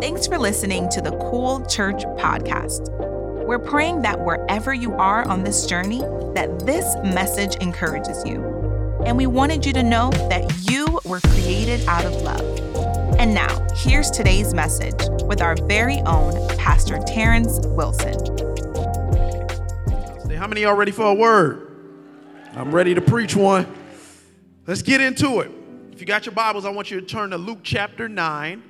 Thanks for listening to the Cool Church podcast. We're praying that wherever you are on this journey, that this message encourages you. And we wanted you to know that you were created out of love. And now, here's today's message with our very own Pastor Terrence Wilson. How many are ready for a word? I'm ready to preach one. Let's get into it. If you got your Bibles, I want you to turn to Luke chapter 9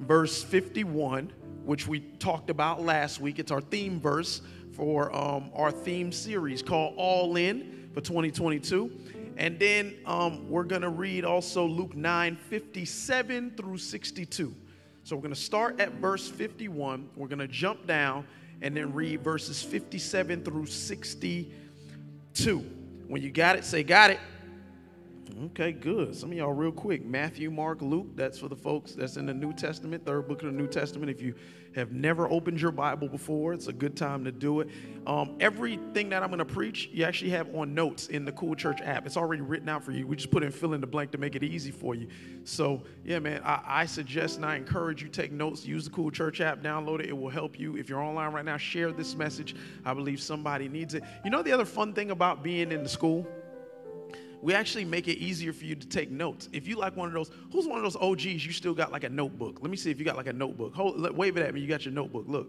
verse 51, which we talked about last week. It's our theme verse for um, our theme series called All In for 2022. And then um, we're going to read also Luke 9 57 through 62. So we're going to start at verse 51. We're going to jump down and then read verses 57 through 62. When you got it, say, Got it. Okay, good. Some of y'all real quick. Matthew, Mark, Luke, that's for the folks that's in the New Testament, third book of the New Testament. If you have never opened your Bible before, it's a good time to do it. Um, everything that I'm going to preach, you actually have on notes in the Cool Church app. It's already written out for you. We just put in fill in the blank to make it easy for you. So, yeah, man, I, I suggest and I encourage you take notes. Use the Cool Church app, download it. It will help you. If you're online right now, share this message. I believe somebody needs it. You know the other fun thing about being in the school? We actually make it easier for you to take notes. If you like one of those, who's one of those OGs you still got like a notebook? Let me see if you got like a notebook. Hold, let, wave it at me. You got your notebook. Look,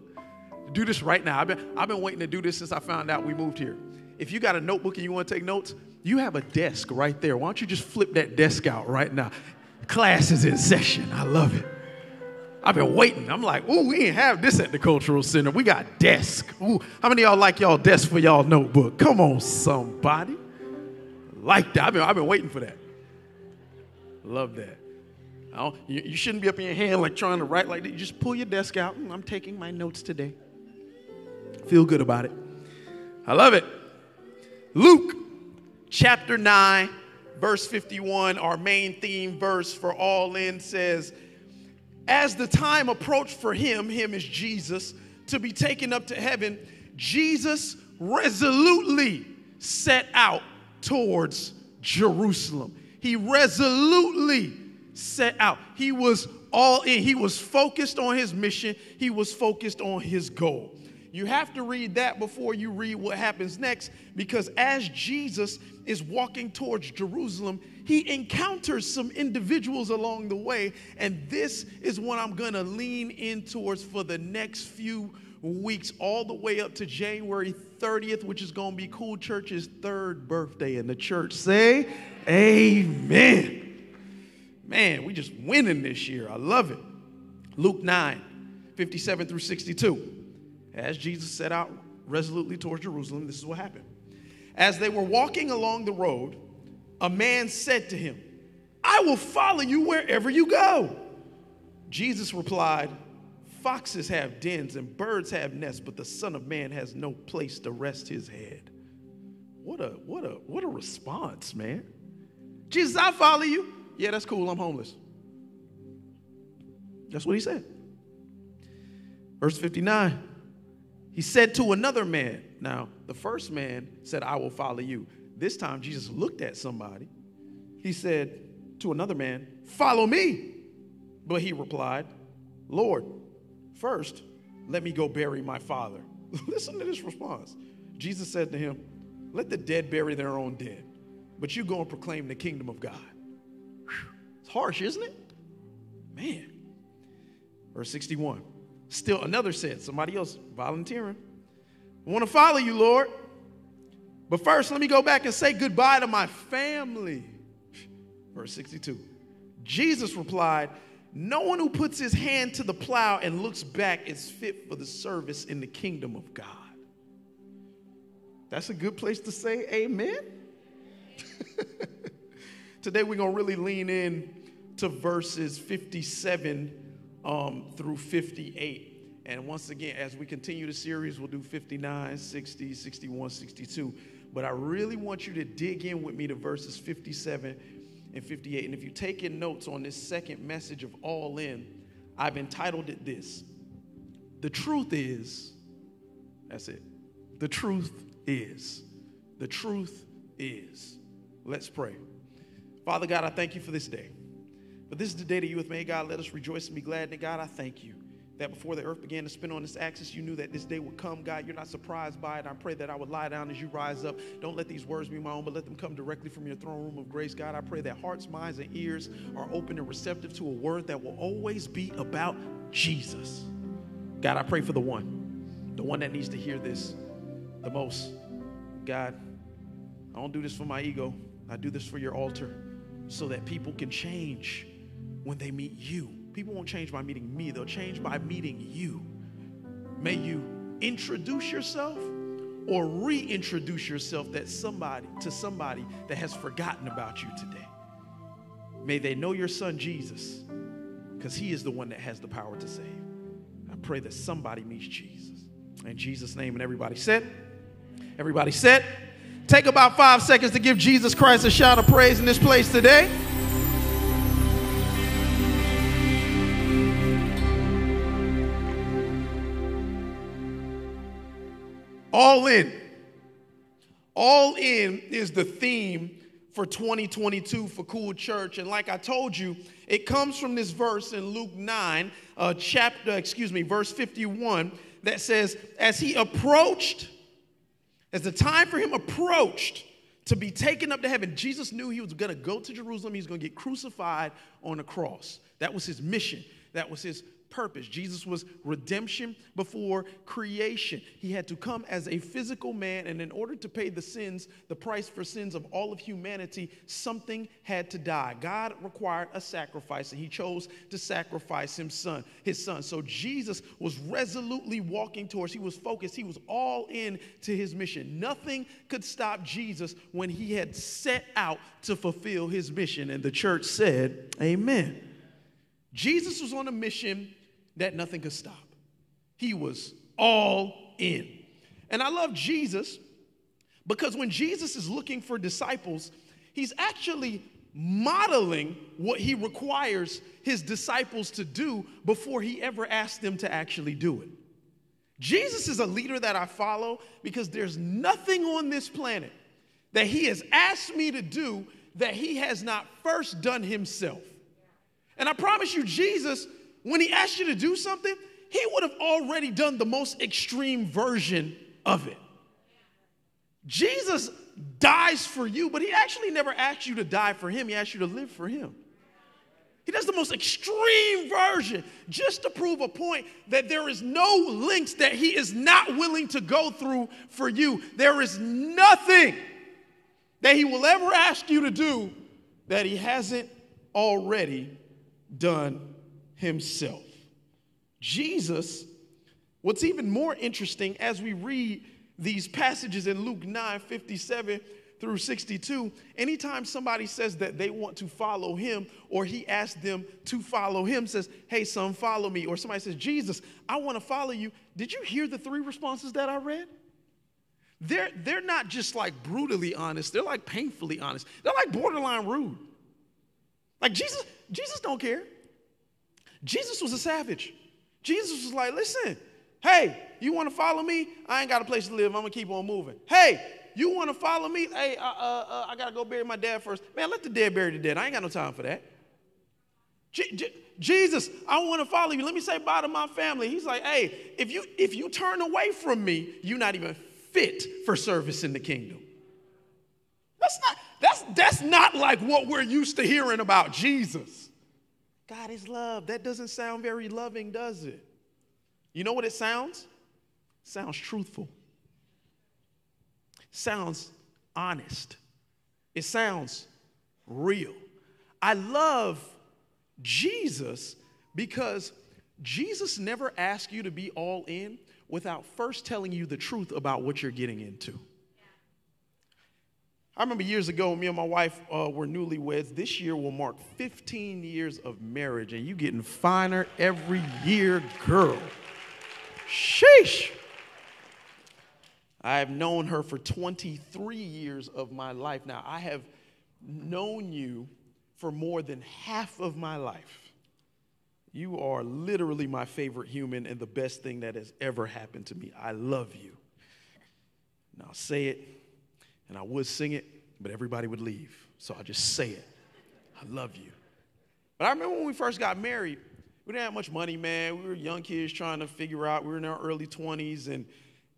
do this right now. I've been, I've been waiting to do this since I found out we moved here. If you got a notebook and you want to take notes, you have a desk right there. Why don't you just flip that desk out right now? Class is in session. I love it. I've been waiting. I'm like, ooh, we didn't have this at the cultural center. We got desk. Ooh, how many y'all like y'all desk for y'all notebook? Come on, somebody like that. I've been, I've been waiting for that. Love that. You, you, shouldn't be up in your hand like trying to write like that. You just pull your desk out. Mm, I'm taking my notes today. Feel good about it. I love it. Luke chapter 9, verse 51, our main theme verse for all in says, As the time approached for him, him is Jesus, to be taken up to heaven, Jesus resolutely set out towards Jerusalem. He resolutely set out. He was all in. He was focused on his mission, he was focused on his goal. You have to read that before you read what happens next because as Jesus is walking towards Jerusalem, he encounters some individuals along the way. And this is what I'm going to lean in towards for the next few weeks, all the way up to January 30th, which is going to be Cool Church's third birthday in the church. Say amen. Man, we just winning this year. I love it. Luke 9, 57 through 62. As Jesus set out resolutely towards Jerusalem, this is what happened. As they were walking along the road, a man said to him, I will follow you wherever you go. Jesus replied, Foxes have dens and birds have nests, but the Son of Man has no place to rest his head. What a what a what a response, man. Jesus, I'll follow you. Yeah, that's cool. I'm homeless. That's what he said. Verse 59. He said to another man, now the first man said, I will follow you. This time Jesus looked at somebody. He said to another man, Follow me. But he replied, Lord, First, let me go bury my father. Listen to this response. Jesus said to him, Let the dead bury their own dead, but you go and proclaim the kingdom of God. Whew. It's harsh, isn't it? Man. Verse 61. Still another said, somebody else volunteering. I want to follow you, Lord. But first, let me go back and say goodbye to my family. Verse 62. Jesus replied, no one who puts his hand to the plow and looks back is fit for the service in the kingdom of God. That's a good place to say amen. Today we're going to really lean in to verses 57 um, through 58. And once again, as we continue the series, we'll do 59, 60, 61, 62. But I really want you to dig in with me to verses 57 and 58. And if you're taking notes on this second message of All In, I've entitled it this The truth is, that's it. The truth is. The truth is. Let's pray. Father God, I thank you for this day. But this is the day that you have made, God. Let us rejoice and be glad in. God, I thank you that before the earth began to spin on its axis, you knew that this day would come. God, you're not surprised by it. I pray that I would lie down as you rise up. Don't let these words be my own, but let them come directly from your throne room of grace. God, I pray that hearts, minds, and ears are open and receptive to a word that will always be about Jesus. God, I pray for the one, the one that needs to hear this the most. God, I don't do this for my ego, I do this for your altar so that people can change when they meet you. People won't change by meeting me, they'll change by meeting you. May you introduce yourself or reintroduce yourself that somebody to somebody that has forgotten about you today. May they know your son Jesus because he is the one that has the power to save. I pray that somebody meets Jesus. In Jesus' name, and everybody said, everybody said, take about five seconds to give Jesus Christ a shout of praise in this place today. All in. All in is the theme for 2022 for Cool Church. And like I told you, it comes from this verse in Luke 9, uh, chapter, excuse me, verse 51, that says, As he approached, as the time for him approached to be taken up to heaven, Jesus knew he was going to go to Jerusalem. He was going to get crucified on a cross. That was his mission, that was his purpose. Jesus was redemption before creation. He had to come as a physical man, and in order to pay the sins, the price for sins of all of humanity, something had to die. God required a sacrifice, and he chose to sacrifice his son, his son. So Jesus was resolutely walking towards, he was focused, he was all in to his mission. Nothing could stop Jesus when he had set out to fulfill his mission. And the church said, Amen. Jesus was on a mission that nothing could stop. He was all in. And I love Jesus because when Jesus is looking for disciples, he's actually modeling what he requires his disciples to do before he ever asks them to actually do it. Jesus is a leader that I follow because there's nothing on this planet that he has asked me to do that he has not first done himself. And I promise you, Jesus when he asked you to do something, he would have already done the most extreme version of it. Jesus dies for you, but he actually never asked you to die for him, he asked you to live for him. He does the most extreme version just to prove a point that there is no links that he is not willing to go through for you. There is nothing that he will ever ask you to do that he hasn't already done himself. Jesus, what's even more interesting as we read these passages in Luke 9 57 through 62, anytime somebody says that they want to follow him or he asks them to follow him, says, Hey, son, follow me, or somebody says, Jesus, I want to follow you. Did you hear the three responses that I read? They're, they're not just like brutally honest, they're like painfully honest. They're like borderline rude. Like Jesus, Jesus don't care. Jesus was a savage. Jesus was like, listen, hey, you want to follow me? I ain't got a place to live. I'm going to keep on moving. Hey, you want to follow me? Hey, uh, uh, uh, I got to go bury my dad first. Man, let the dead bury the dead. I ain't got no time for that. J- J- Jesus, I want to follow you. Let me say bye to my family. He's like, hey, if you if you turn away from me, you're not even fit for service in the kingdom. That's not that's that's not like what we're used to hearing about Jesus. God is love. That doesn't sound very loving, does it? You know what it sounds? It sounds truthful. It sounds honest. It sounds real. I love Jesus because Jesus never asks you to be all in without first telling you the truth about what you're getting into. I remember years ago, me and my wife uh, were newlyweds. This year will mark 15 years of marriage, and you getting finer every year, girl. Sheesh. I have known her for 23 years of my life. Now, I have known you for more than half of my life. You are literally my favorite human and the best thing that has ever happened to me. I love you. Now, say it and I would sing it, but everybody would leave. So I just say it. I love you. But I remember when we first got married, we didn't have much money, man. We were young kids trying to figure out. We were in our early 20s, and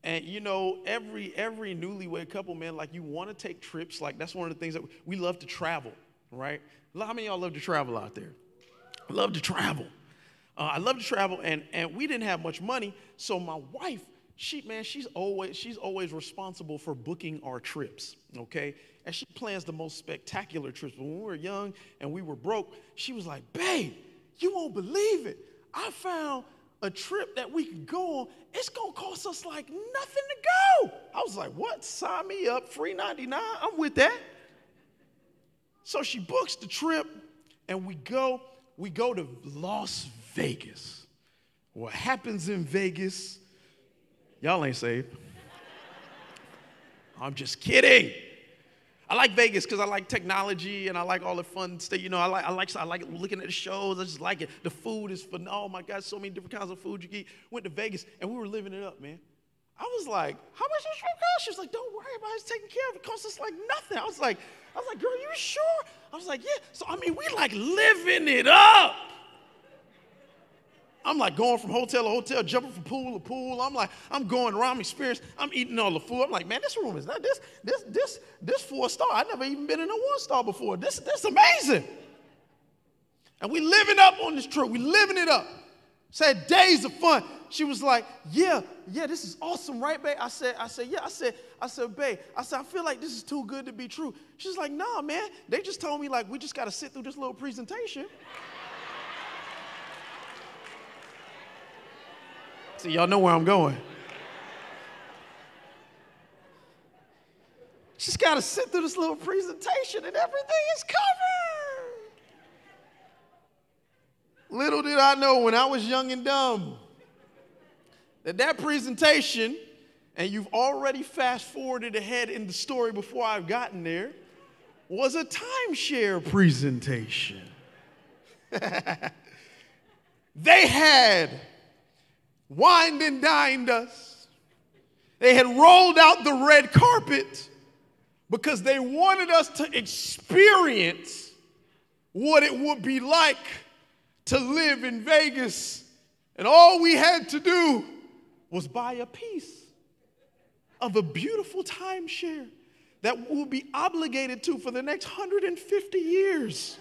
and you know, every every newlywed couple, man, like you want to take trips. Like that's one of the things that we love to travel, right? How many of y'all love to travel out there? Love to travel. Uh, I love to travel, and and we didn't have much money, so my wife, she man, she's always she's always responsible for booking our trips. Okay, and she plans the most spectacular trips. When we were young and we were broke, she was like, "Babe, you won't believe it. I found." a trip that we could go on, it's gonna cost us like nothing to go. I was like, what? Sign me up, free 99. I'm with that. So she books the trip and we go, we go to Las Vegas. What happens in Vegas? Y'all ain't saved. I'm just kidding. I like Vegas because I like technology and I like all the fun stuff. You know, I like, I like I like looking at the shows. I just like it. The food is fun. Oh my God, so many different kinds of food you eat. Went to Vegas and we were living it up, man. I was like, how much does trip cost? She was like, don't worry about it. It's taken care of. It costs us like nothing. I was like, I was like, girl, you sure? I was like, yeah. So I mean, we like living it up. I'm like going from hotel to hotel, jumping from pool to pool. I'm like, I'm going around, I'm experienced. I'm eating all the food. I'm like, man, this room is not this, this, this, this four star. I've never even been in a one star before. This, this amazing. And we living up on this trip. We living it up. Said days of fun. She was like, yeah, yeah, this is awesome, right, babe? I said, I said, yeah. I said, I said, babe, I said, I feel like this is too good to be true. She's like, nah, man. They just told me like we just got to sit through this little presentation. See, y'all know where I'm going. She's got to sit through this little presentation and everything is covered. Little did I know when I was young and dumb that that presentation, and you've already fast forwarded ahead in the story before I've gotten there, was a timeshare presentation. they had wined and dined us. They had rolled out the red carpet because they wanted us to experience what it would be like to live in Vegas. And all we had to do was buy a piece of a beautiful timeshare that we'll be obligated to for the next 150 years.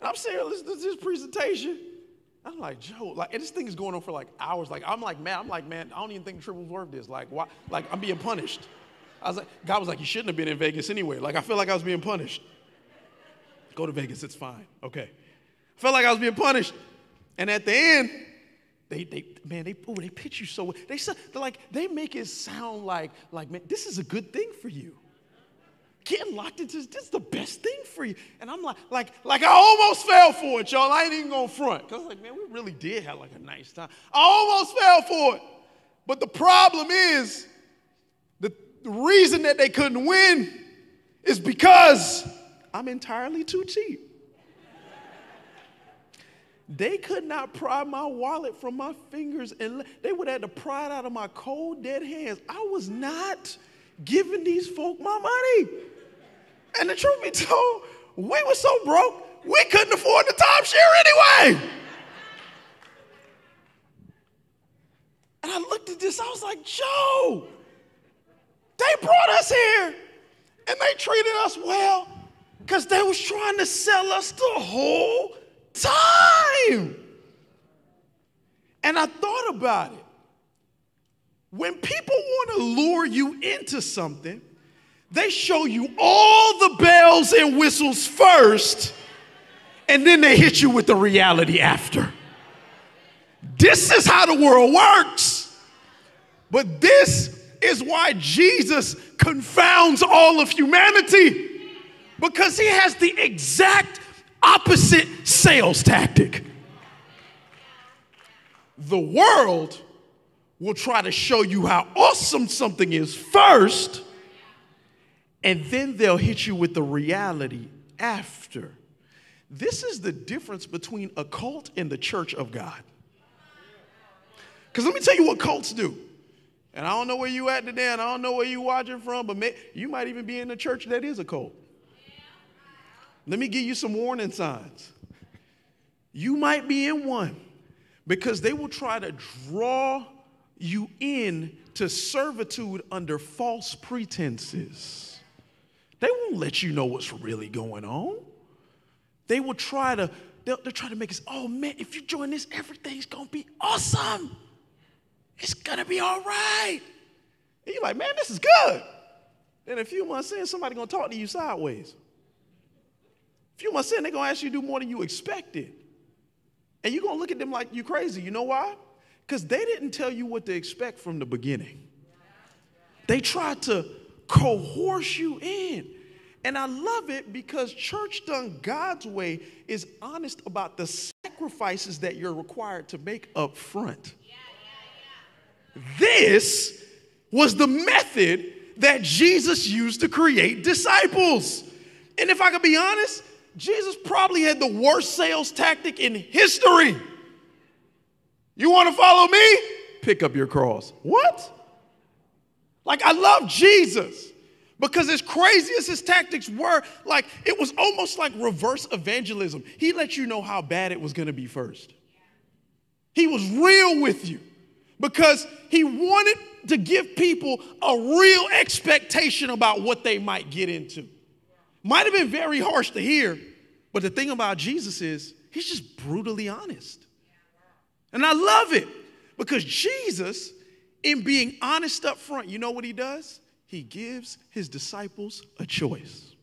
And I'm saying, listen to this presentation. I'm like, Joe, like, this thing is going on for like hours. Like, I'm like, man, I'm like, man, I don't even think the trip was worth this. Like, why? Like, I'm being punished. I was like, God was like, you shouldn't have been in Vegas anyway. Like, I feel like I was being punished. Go to Vegas, it's fine. Okay. I felt like I was being punished. And at the end, they, they man, they, oh, they pitch you so They said, like, they make it sound like, like, man, this is a good thing for you getting locked into this, is the best thing for you. And I'm like, like, like I almost fell for it, y'all. I ain't even gonna front. Cause I was like, man, we really did have like a nice time. I almost fell for it. But the problem is, the, the reason that they couldn't win is because I'm entirely too cheap. They could not pry my wallet from my fingers and they would have had to pry it out of my cold, dead hands. I was not giving these folk my money. And the truth be told, we were so broke, we couldn't afford the timeshare anyway. And I looked at this, I was like, Joe, they brought us here and they treated us well because they was trying to sell us the whole time. And I thought about it. When people want to lure you into something, they show you all the bells and whistles first, and then they hit you with the reality after. This is how the world works. But this is why Jesus confounds all of humanity because he has the exact opposite sales tactic. The world will try to show you how awesome something is first and then they'll hit you with the reality after. This is the difference between a cult and the church of God. Because let me tell you what cults do. And I don't know where you at today, and I don't know where you watching from, but may, you might even be in a church that is a cult. Let me give you some warning signs. You might be in one because they will try to draw you in to servitude under false pretenses. They won't let you know what's really going on. They will try to, they'll, they'll try to make us, oh man, if you join this, everything's gonna be awesome. It's gonna be all right. And you're like, man, this is good. Then a few months in, somebody gonna talk to you sideways. A few months in, they're gonna ask you to do more than you expected. And you're gonna look at them like you crazy. You know why? Because they didn't tell you what to expect from the beginning. They tried to coerce you in. And I love it because church done God's way is honest about the sacrifices that you're required to make up front. This was the method that Jesus used to create disciples. And if I could be honest, Jesus probably had the worst sales tactic in history. You want to follow me? Pick up your cross. What? Like, I love Jesus because as crazy as his tactics were, like, it was almost like reverse evangelism. He let you know how bad it was going to be first. He was real with you because he wanted to give people a real expectation about what they might get into. Might have been very harsh to hear, but the thing about Jesus is he's just brutally honest. And I love it because Jesus, in being honest up front, you know what he does? He gives his disciples a choice.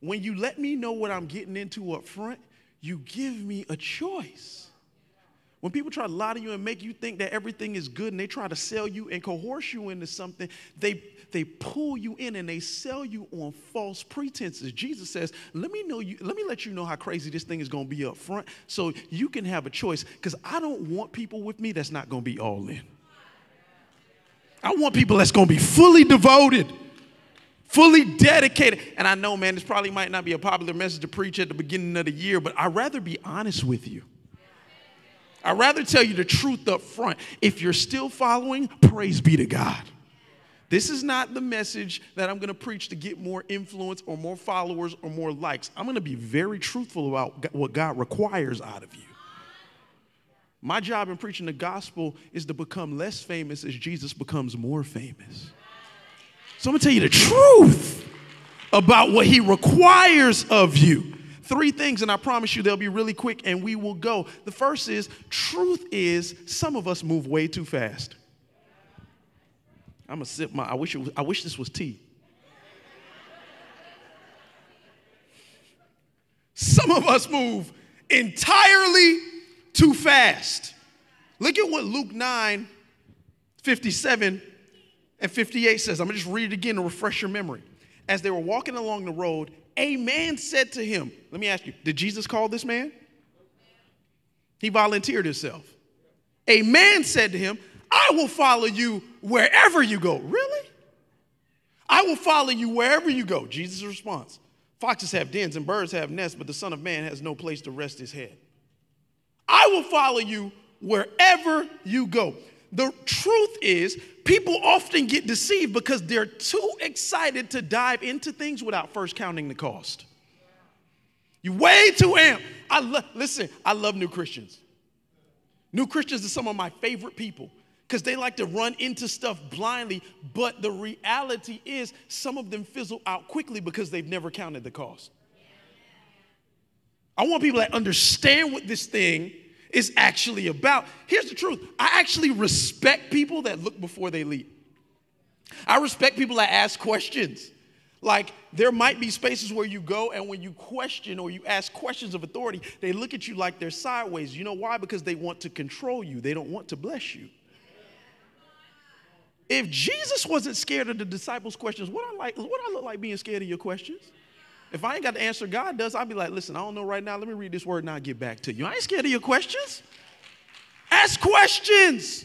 When you let me know what I'm getting into up front, you give me a choice. When people try to lie to you and make you think that everything is good and they try to sell you and coerce you into something, they, they pull you in and they sell you on false pretenses. Jesus says, Let me know you, let me let you know how crazy this thing is gonna be up front so you can have a choice. Because I don't want people with me that's not gonna be all in. I want people that's gonna be fully devoted fully dedicated. And I know, man, this probably might not be a popular message to preach at the beginning of the year, but I'd rather be honest with you. I'd rather tell you the truth up front. If you're still following, praise be to God. This is not the message that I'm going to preach to get more influence or more followers or more likes. I'm going to be very truthful about what God requires out of you. My job in preaching the gospel is to become less famous as Jesus becomes more famous. So I'm going to tell you the truth about what he requires of you. Three things, and I promise you they'll be really quick and we will go. The first is truth is some of us move way too fast. I'm gonna sip my, I wish, it was, I wish this was tea. Some of us move entirely too fast. Look at what Luke 9 57 and 58 says. I'm gonna just read it again to refresh your memory. As they were walking along the road, a man said to him, Let me ask you, did Jesus call this man? He volunteered himself. A man said to him, I will follow you wherever you go. Really? I will follow you wherever you go. Jesus' response Foxes have dens and birds have nests, but the Son of Man has no place to rest his head. I will follow you wherever you go. The truth is, people often get deceived because they're too excited to dive into things without first counting the cost. You way too amped. I lo- listen, I love new Christians. New Christians are some of my favorite people because they like to run into stuff blindly, but the reality is some of them fizzle out quickly because they've never counted the cost. I want people that understand what this thing is actually about. Here's the truth I actually respect people that look before they leap. I respect people that ask questions. Like, there might be spaces where you go, and when you question or you ask questions of authority, they look at you like they're sideways. You know why? Because they want to control you, they don't want to bless you. If Jesus wasn't scared of the disciples' questions, what I like, what I look like being scared of your questions? If I ain't got the answer God does, I'll be like, listen, I don't know right now. Let me read this word and I'll get back to you. I ain't scared of your questions. Ask questions.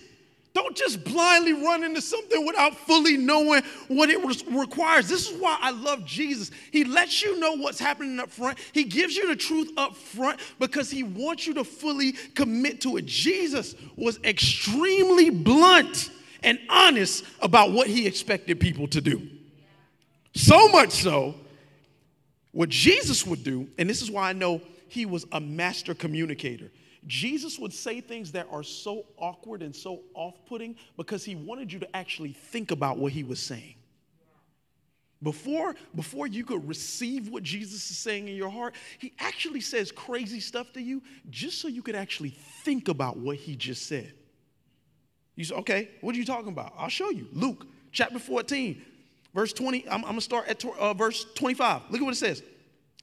Don't just blindly run into something without fully knowing what it requires. This is why I love Jesus. He lets you know what's happening up front. He gives you the truth up front because he wants you to fully commit to it. Jesus was extremely blunt and honest about what he expected people to do. So much so what Jesus would do, and this is why I know he was a master communicator. Jesus would say things that are so awkward and so off putting because he wanted you to actually think about what he was saying. Before, before you could receive what Jesus is saying in your heart, he actually says crazy stuff to you just so you could actually think about what he just said. You say, okay, what are you talking about? I'll show you. Luke chapter 14, verse 20. I'm, I'm going to start at uh, verse 25. Look at what it says.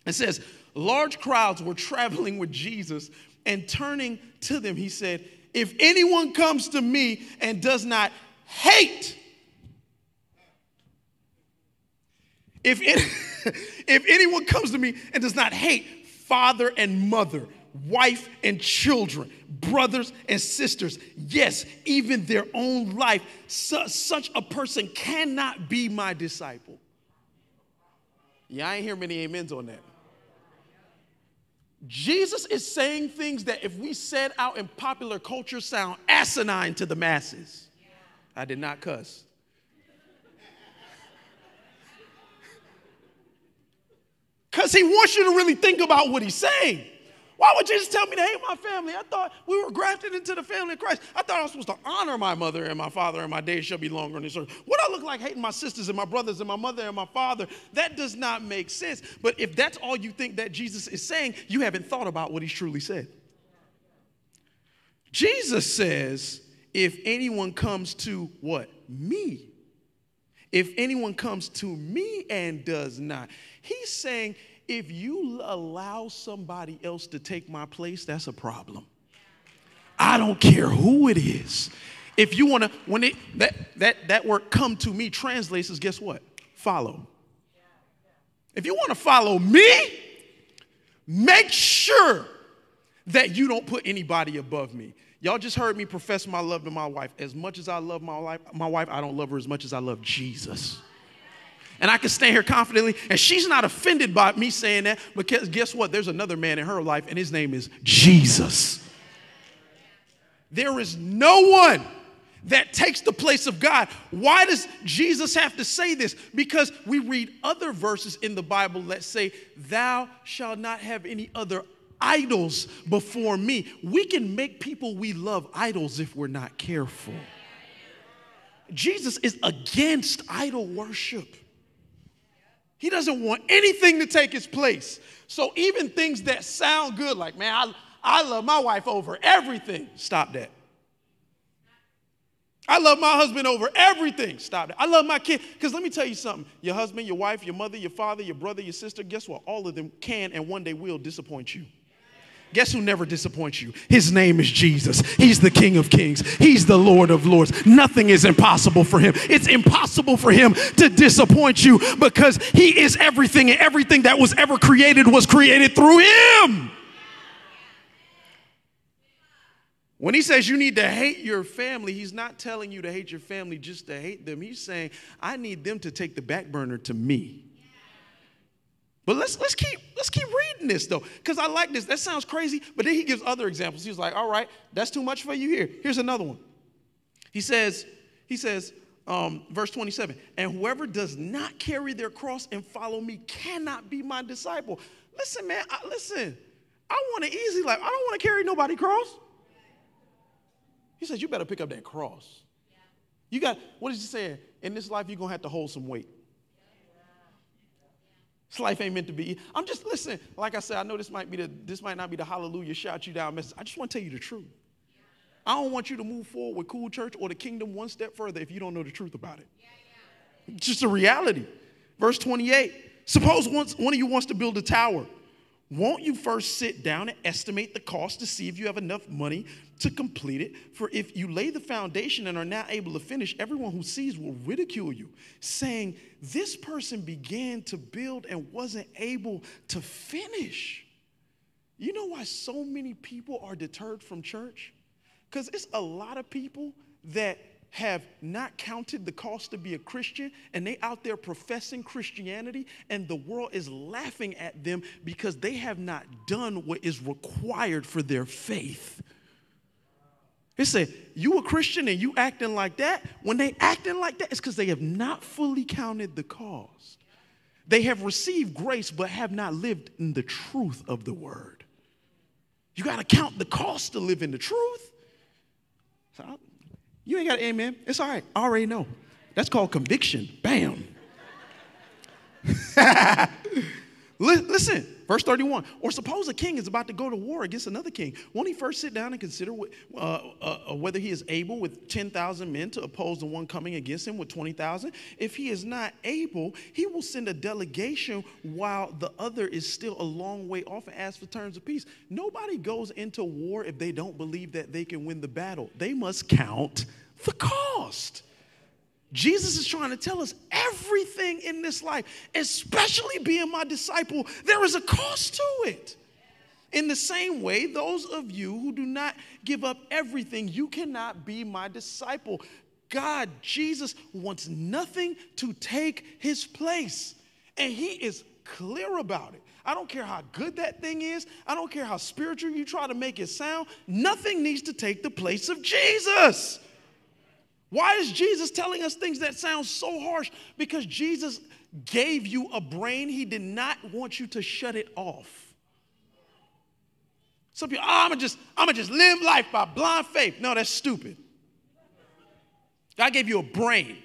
It says, large crowds were traveling with Jesus and turning to them, he said, If anyone comes to me and does not hate, if, if anyone comes to me and does not hate father and mother, wife and children, brothers and sisters, yes, even their own life, su- such a person cannot be my disciple. Yeah, I ain't hear many amens on that. Jesus is saying things that, if we said out in popular culture, sound asinine to the masses. I did not cuss. Because he wants you to really think about what he's saying. Why would Jesus tell me to hate my family? I thought we were grafted into the family of Christ. I thought I was supposed to honor my mother and my father, and my days shall be longer on this earth. What I look like hating my sisters and my brothers and my mother and my father? That does not make sense. But if that's all you think that Jesus is saying, you haven't thought about what he's truly said. Jesus says, if anyone comes to what? Me. If anyone comes to me and does not. He's saying, if you allow somebody else to take my place, that's a problem. I don't care who it is. If you want to, when it that that that word come to me translates as guess what? Follow. If you want to follow me, make sure that you don't put anybody above me. Y'all just heard me profess my love to my wife. As much as I love my wife, my wife, I don't love her as much as I love Jesus and I can stand here confidently, and she's not offended by me saying that because guess what? There's another man in her life, and his name is Jesus. There is no one that takes the place of God. Why does Jesus have to say this? Because we read other verses in the Bible that say, Thou shalt not have any other idols before me. We can make people we love idols if we're not careful. Jesus is against idol worship. He doesn't want anything to take his place. So even things that sound good, like, man, I, I love my wife over everything, stop that. I love my husband over everything. Stop that. I love my kid. Because let me tell you something your husband, your wife, your mother, your father, your brother, your sister, guess what? All of them can and one day will disappoint you. Guess who never disappoints you? His name is Jesus. He's the King of Kings. He's the Lord of Lords. Nothing is impossible for him. It's impossible for him to disappoint you because he is everything, and everything that was ever created was created through him. When he says you need to hate your family, he's not telling you to hate your family just to hate them. He's saying, I need them to take the back burner to me. But let's let's keep let's keep reading this though, because I like this. That sounds crazy, but then he gives other examples. He's like, all right, that's too much for you here. Here's another one. He says, he says, um, verse 27, and whoever does not carry their cross and follow me cannot be my disciple. Listen, man, I, listen, I want an easy life. I don't want to carry nobody cross. He says, you better pick up that cross. You got, what is he saying? In this life, you're to have to hold some weight. This life ain't meant to be. I'm just listening. Like I said, I know this might be the this might not be the hallelujah shout you down message. I just want to tell you the truth. I don't want you to move forward with Cool Church or the kingdom one step further if you don't know the truth about it. It's just a reality. Verse 28. Suppose once one of you wants to build a tower. Won't you first sit down and estimate the cost to see if you have enough money to complete it? For if you lay the foundation and are not able to finish, everyone who sees will ridicule you, saying, This person began to build and wasn't able to finish. You know why so many people are deterred from church? Because it's a lot of people that have not counted the cost to be a Christian and they out there professing Christianity and the world is laughing at them because they have not done what is required for their faith. They say, you a Christian and you acting like that? When they acting like that, it's because they have not fully counted the cost. They have received grace but have not lived in the truth of the word. You got to count the cost to live in the truth. So you ain't got amen. It's all right. I already know. That's called conviction. Bam. Listen, verse 31. Or suppose a king is about to go to war against another king. Won't he first sit down and consider uh, uh, uh, whether he is able with 10,000 men to oppose the one coming against him with 20,000? If he is not able, he will send a delegation while the other is still a long way off and ask for terms of peace. Nobody goes into war if they don't believe that they can win the battle. They must count the cost. Jesus is trying to tell us everything in this life, especially being my disciple, there is a cost to it. In the same way, those of you who do not give up everything, you cannot be my disciple. God, Jesus, wants nothing to take his place. And he is clear about it. I don't care how good that thing is, I don't care how spiritual you try to make it sound, nothing needs to take the place of Jesus. Why is Jesus telling us things that sound so harsh? Because Jesus gave you a brain, He did not want you to shut it off. Some people, ah, oh, I'm gonna just, I'm gonna just live life by blind faith. No, that's stupid. God gave you a brain.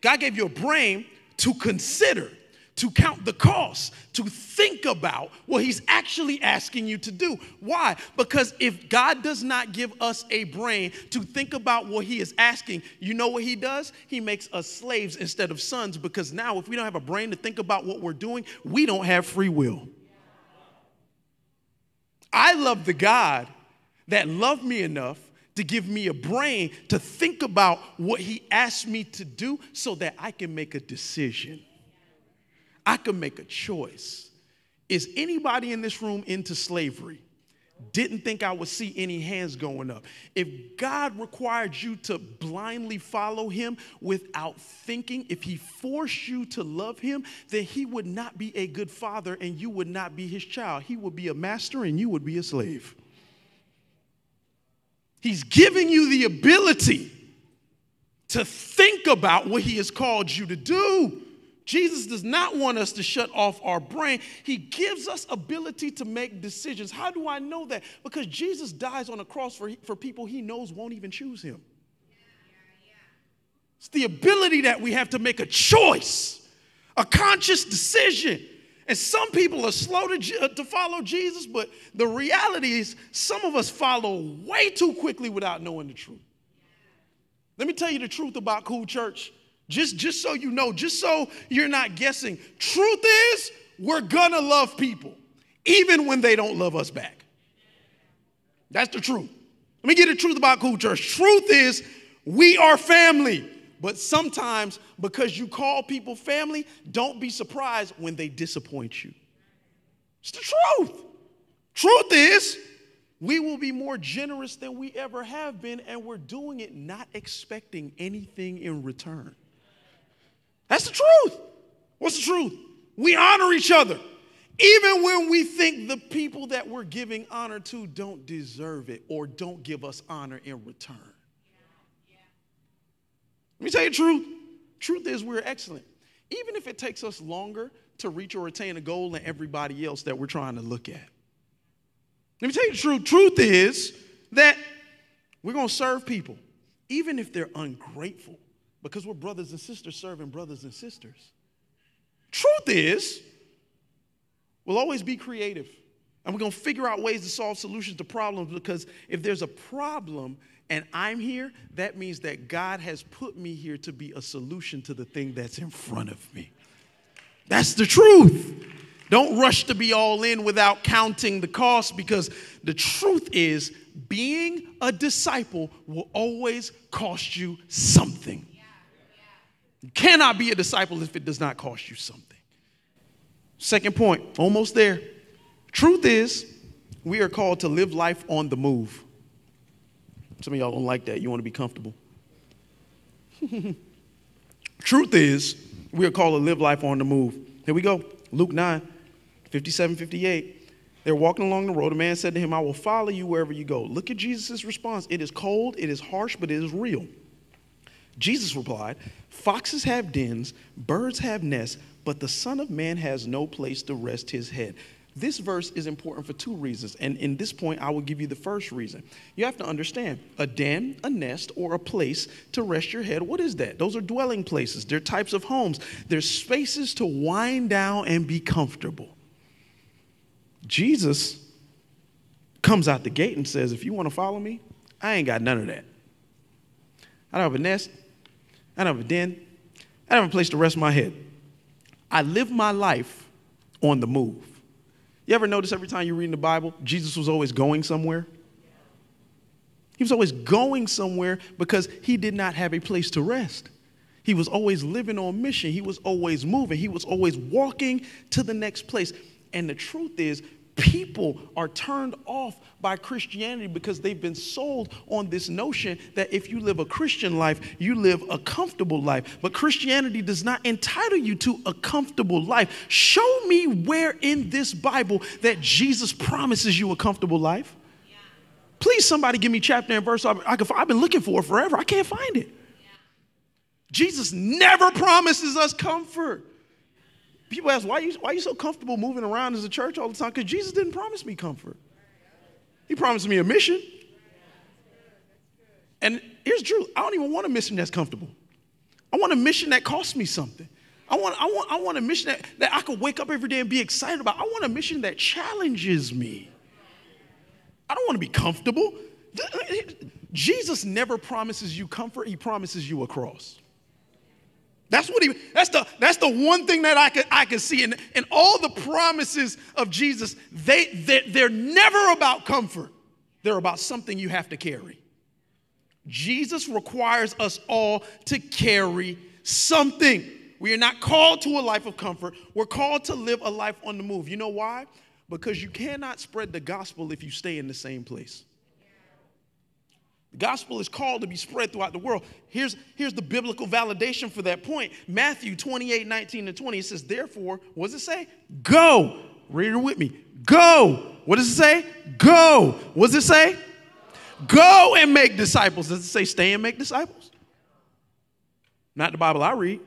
God gave you a brain to consider to count the cost, to think about what he's actually asking you to do. Why? Because if God does not give us a brain to think about what he is asking, you know what he does? He makes us slaves instead of sons because now if we don't have a brain to think about what we're doing, we don't have free will. I love the God that loved me enough to give me a brain to think about what he asked me to do so that I can make a decision. I can make a choice. Is anybody in this room into slavery? Didn't think I would see any hands going up. If God required you to blindly follow Him without thinking, if He forced you to love Him, then He would not be a good father and you would not be His child. He would be a master and you would be a slave. He's giving you the ability to think about what He has called you to do. Jesus does not want us to shut off our brain. He gives us ability to make decisions. How do I know that? Because Jesus dies on a cross for, for people he knows won't even choose him. It's the ability that we have to make a choice, a conscious decision. And some people are slow to, uh, to follow Jesus, but the reality is some of us follow way too quickly without knowing the truth. Let me tell you the truth about Cool Church. Just, just so you know, just so you're not guessing. Truth is, we're gonna love people, even when they don't love us back. That's the truth. Let me get the truth about Cool Church. Truth is, we are family. But sometimes, because you call people family, don't be surprised when they disappoint you. It's the truth. Truth is, we will be more generous than we ever have been, and we're doing it not expecting anything in return. That's the truth. What's the truth? We honor each other. Even when we think the people that we're giving honor to don't deserve it or don't give us honor in return. Let me tell you the truth. Truth is, we're excellent. Even if it takes us longer to reach or attain a goal than everybody else that we're trying to look at. Let me tell you the truth. Truth is that we're going to serve people, even if they're ungrateful because we're brothers and sisters serving brothers and sisters. Truth is, we'll always be creative. And we're going to figure out ways to solve solutions to problems because if there's a problem and I'm here, that means that God has put me here to be a solution to the thing that's in front of me. That's the truth. Don't rush to be all in without counting the cost because the truth is being a disciple will always cost you something. You cannot be a disciple if it does not cost you something. Second point, almost there. Truth is, we are called to live life on the move. Some of y'all don't like that. You want to be comfortable. Truth is, we are called to live life on the move. Here we go. Luke 9, 57, 58. They're walking along the road. A man said to him, I will follow you wherever you go. Look at Jesus' response. It is cold, it is harsh, but it is real. Jesus replied, Foxes have dens, birds have nests, but the Son of Man has no place to rest his head. This verse is important for two reasons. And in this point, I will give you the first reason. You have to understand a den, a nest, or a place to rest your head. What is that? Those are dwelling places, they're types of homes, they're spaces to wind down and be comfortable. Jesus comes out the gate and says, If you want to follow me, I ain't got none of that. I don't have a nest, I don't have a den, I don't have a place to rest my head. I live my life on the move. You ever notice every time you read in the Bible, Jesus was always going somewhere? He was always going somewhere because he did not have a place to rest. He was always living on mission. He was always moving. He was always walking to the next place. And the truth is, people are turned off by Christianity because they've been sold on this notion that if you live a Christian life, you live a comfortable life. But Christianity does not entitle you to a comfortable life. Show me where in this Bible that Jesus promises you a comfortable life. Please, somebody give me chapter and verse. I, have been looking for it forever. I can't find it. Jesus never promises us comfort. People ask, why are, you, why are you so comfortable moving around as a church all the time? Because Jesus didn't promise me comfort. He promised me a mission. And here's the truth I don't even want a mission that's comfortable. I want a mission that costs me something. I want, I want, I want a mission that, that I could wake up every day and be excited about. I want a mission that challenges me. I don't want to be comfortable. Jesus never promises you comfort, he promises you a cross. That's what he that's the that's the one thing that I could I could see. And, and all the promises of Jesus, they they're, they're never about comfort. They're about something you have to carry. Jesus requires us all to carry something. We are not called to a life of comfort. We're called to live a life on the move. You know why? Because you cannot spread the gospel if you stay in the same place. The gospel is called to be spread throughout the world. Here's, here's the biblical validation for that point. Matthew 28, 19 and 20. It says, therefore, what does it say? Go. Read it with me. Go. What does it say? Go. What does it say? Go and make disciples. Does it say stay and make disciples? Not the Bible I read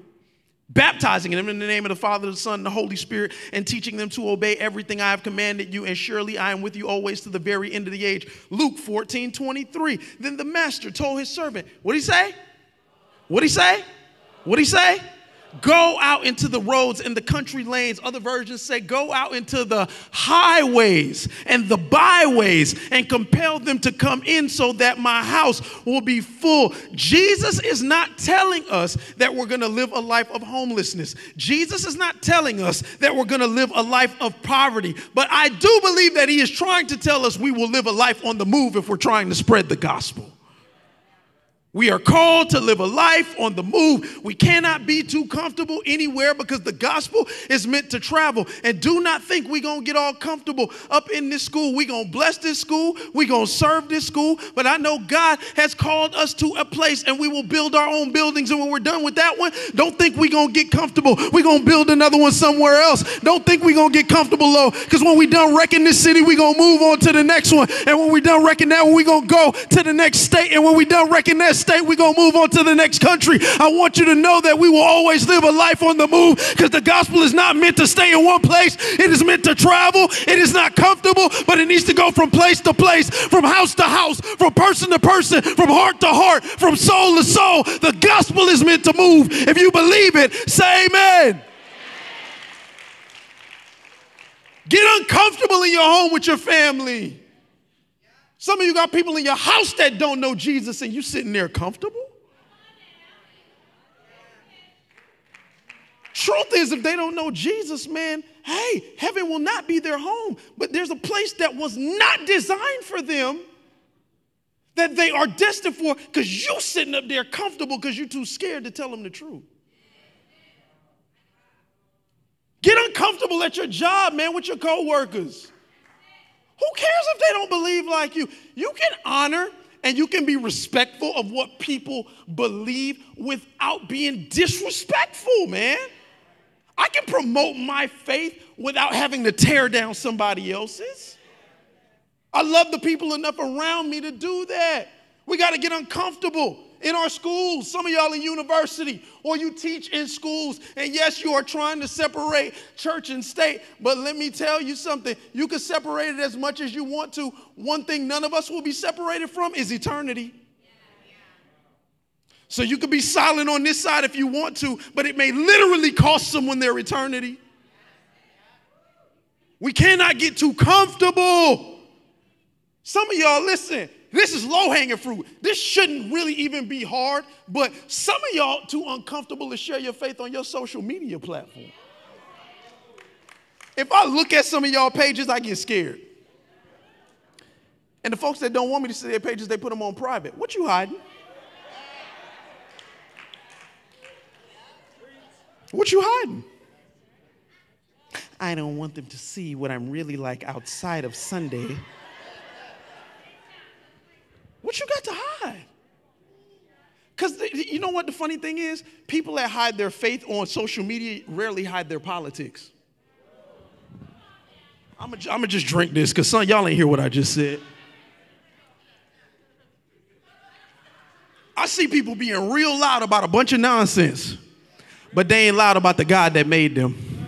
baptizing them in the name of the Father, the Son, and the Holy Spirit, and teaching them to obey everything I have commanded you, and surely I am with you always to the very end of the age. Luke 14, 23. Then the master told his servant, What'd he say? What'd he say? What'd he say? Go out into the roads and the country lanes. Other versions say, Go out into the highways and the byways and compel them to come in so that my house will be full. Jesus is not telling us that we're going to live a life of homelessness. Jesus is not telling us that we're going to live a life of poverty. But I do believe that He is trying to tell us we will live a life on the move if we're trying to spread the gospel. We are called to live a life on the move. We cannot be too comfortable anywhere because the gospel is meant to travel. And do not think we're going to get all comfortable up in this school. We're going to bless this school. We're going to serve this school. But I know God has called us to a place and we will build our own buildings. And when we're done with that one, don't think we're going to get comfortable. We're going to build another one somewhere else. Don't think we're going to get comfortable low because when we're done wrecking this city, we're going to move on to the next one. And when we're done wrecking that one, we're going to go to the next state. And when we're done wrecking that state, we're going to move on to the next country. I want you to know that we will always live a life on the move because the gospel is not meant to stay in one place. It is meant to travel. It is not comfortable, but it needs to go from place to place, from house to house, from person to person, from heart to heart, from soul to soul. The gospel is meant to move. If you believe it, say amen. Get uncomfortable in your home with your family. Some of you got people in your house that don't know Jesus and you sitting there comfortable. Truth is, if they don't know Jesus, man, hey, heaven will not be their home. But there's a place that was not designed for them that they are destined for because you sitting up there comfortable because you're too scared to tell them the truth. Get uncomfortable at your job, man, with your coworkers. Who cares if they don't believe like you? You can honor and you can be respectful of what people believe without being disrespectful, man. I can promote my faith without having to tear down somebody else's. I love the people enough around me to do that. We got to get uncomfortable. In our schools, some of y'all in university, or you teach in schools, and yes, you are trying to separate church and state, but let me tell you something. You can separate it as much as you want to. One thing none of us will be separated from is eternity. So you could be silent on this side if you want to, but it may literally cost someone their eternity. We cannot get too comfortable. Some of y'all, listen, this is low hanging fruit. This shouldn't really even be hard, but some of y'all too uncomfortable to share your faith on your social media platform. If I look at some of y'all pages, I get scared. And the folks that don't want me to see their pages, they put them on private. What you hiding? What you hiding? I don't want them to see what I'm really like outside of Sunday. What you got to hide? Because you know what the funny thing is? People that hide their faith on social media rarely hide their politics. I'm going to just drink this because some y'all ain't hear what I just said. I see people being real loud about a bunch of nonsense but they ain't loud about the God that made them.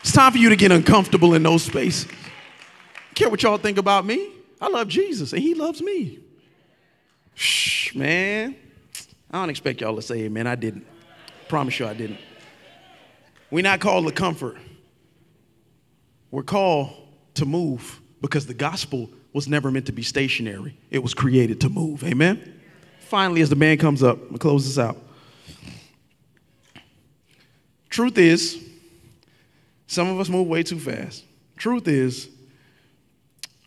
It's time for you to get uncomfortable in those spaces. care what y'all think about me. I love Jesus and he loves me. Shh, man. I don't expect y'all to say amen. I didn't. Promise you I didn't. We're not called to comfort. We're called to move because the gospel was never meant to be stationary. It was created to move. Amen. Finally, as the band comes up, I'm gonna close this out. Truth is, some of us move way too fast. Truth is,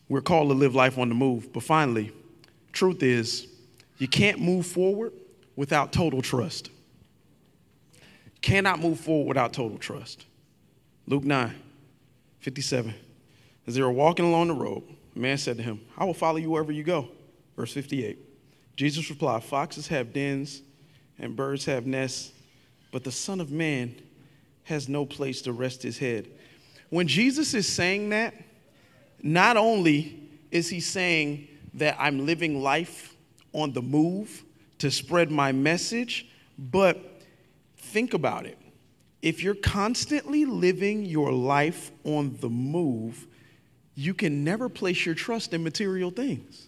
we're called to live life on the move. But finally, truth is, you can't move forward without total trust. Cannot move forward without total trust. Luke 9, 57. As they were walking along the road, a man said to him, I will follow you wherever you go. Verse 58. Jesus replied, Foxes have dens and birds have nests, but the Son of Man has no place to rest his head. When Jesus is saying that, not only is he saying that I'm living life on the move to spread my message, but think about it. If you're constantly living your life on the move, you can never place your trust in material things.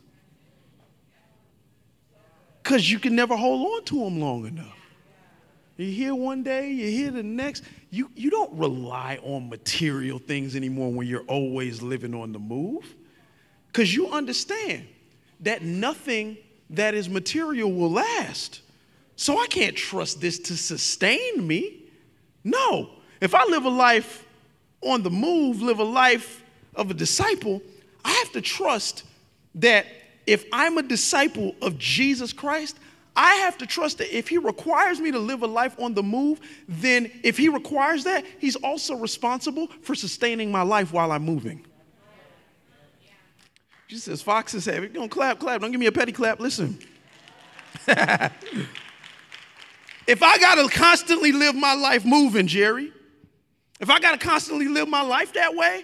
Because you can never hold on to them long enough. You hear one day, you hear the next. You, you don't rely on material things anymore when you're always living on the move. Because you understand that nothing that is material will last. So I can't trust this to sustain me. No. If I live a life on the move, live a life of a disciple, I have to trust that if I'm a disciple of Jesus Christ, I have to trust that if He requires me to live a life on the move, then if He requires that, He's also responsible for sustaining my life while I'm moving. Jesus says, Foxes have it. Don't clap, clap. Don't give me a petty clap. Listen. if I got to constantly live my life moving, Jerry, if I got to constantly live my life that way,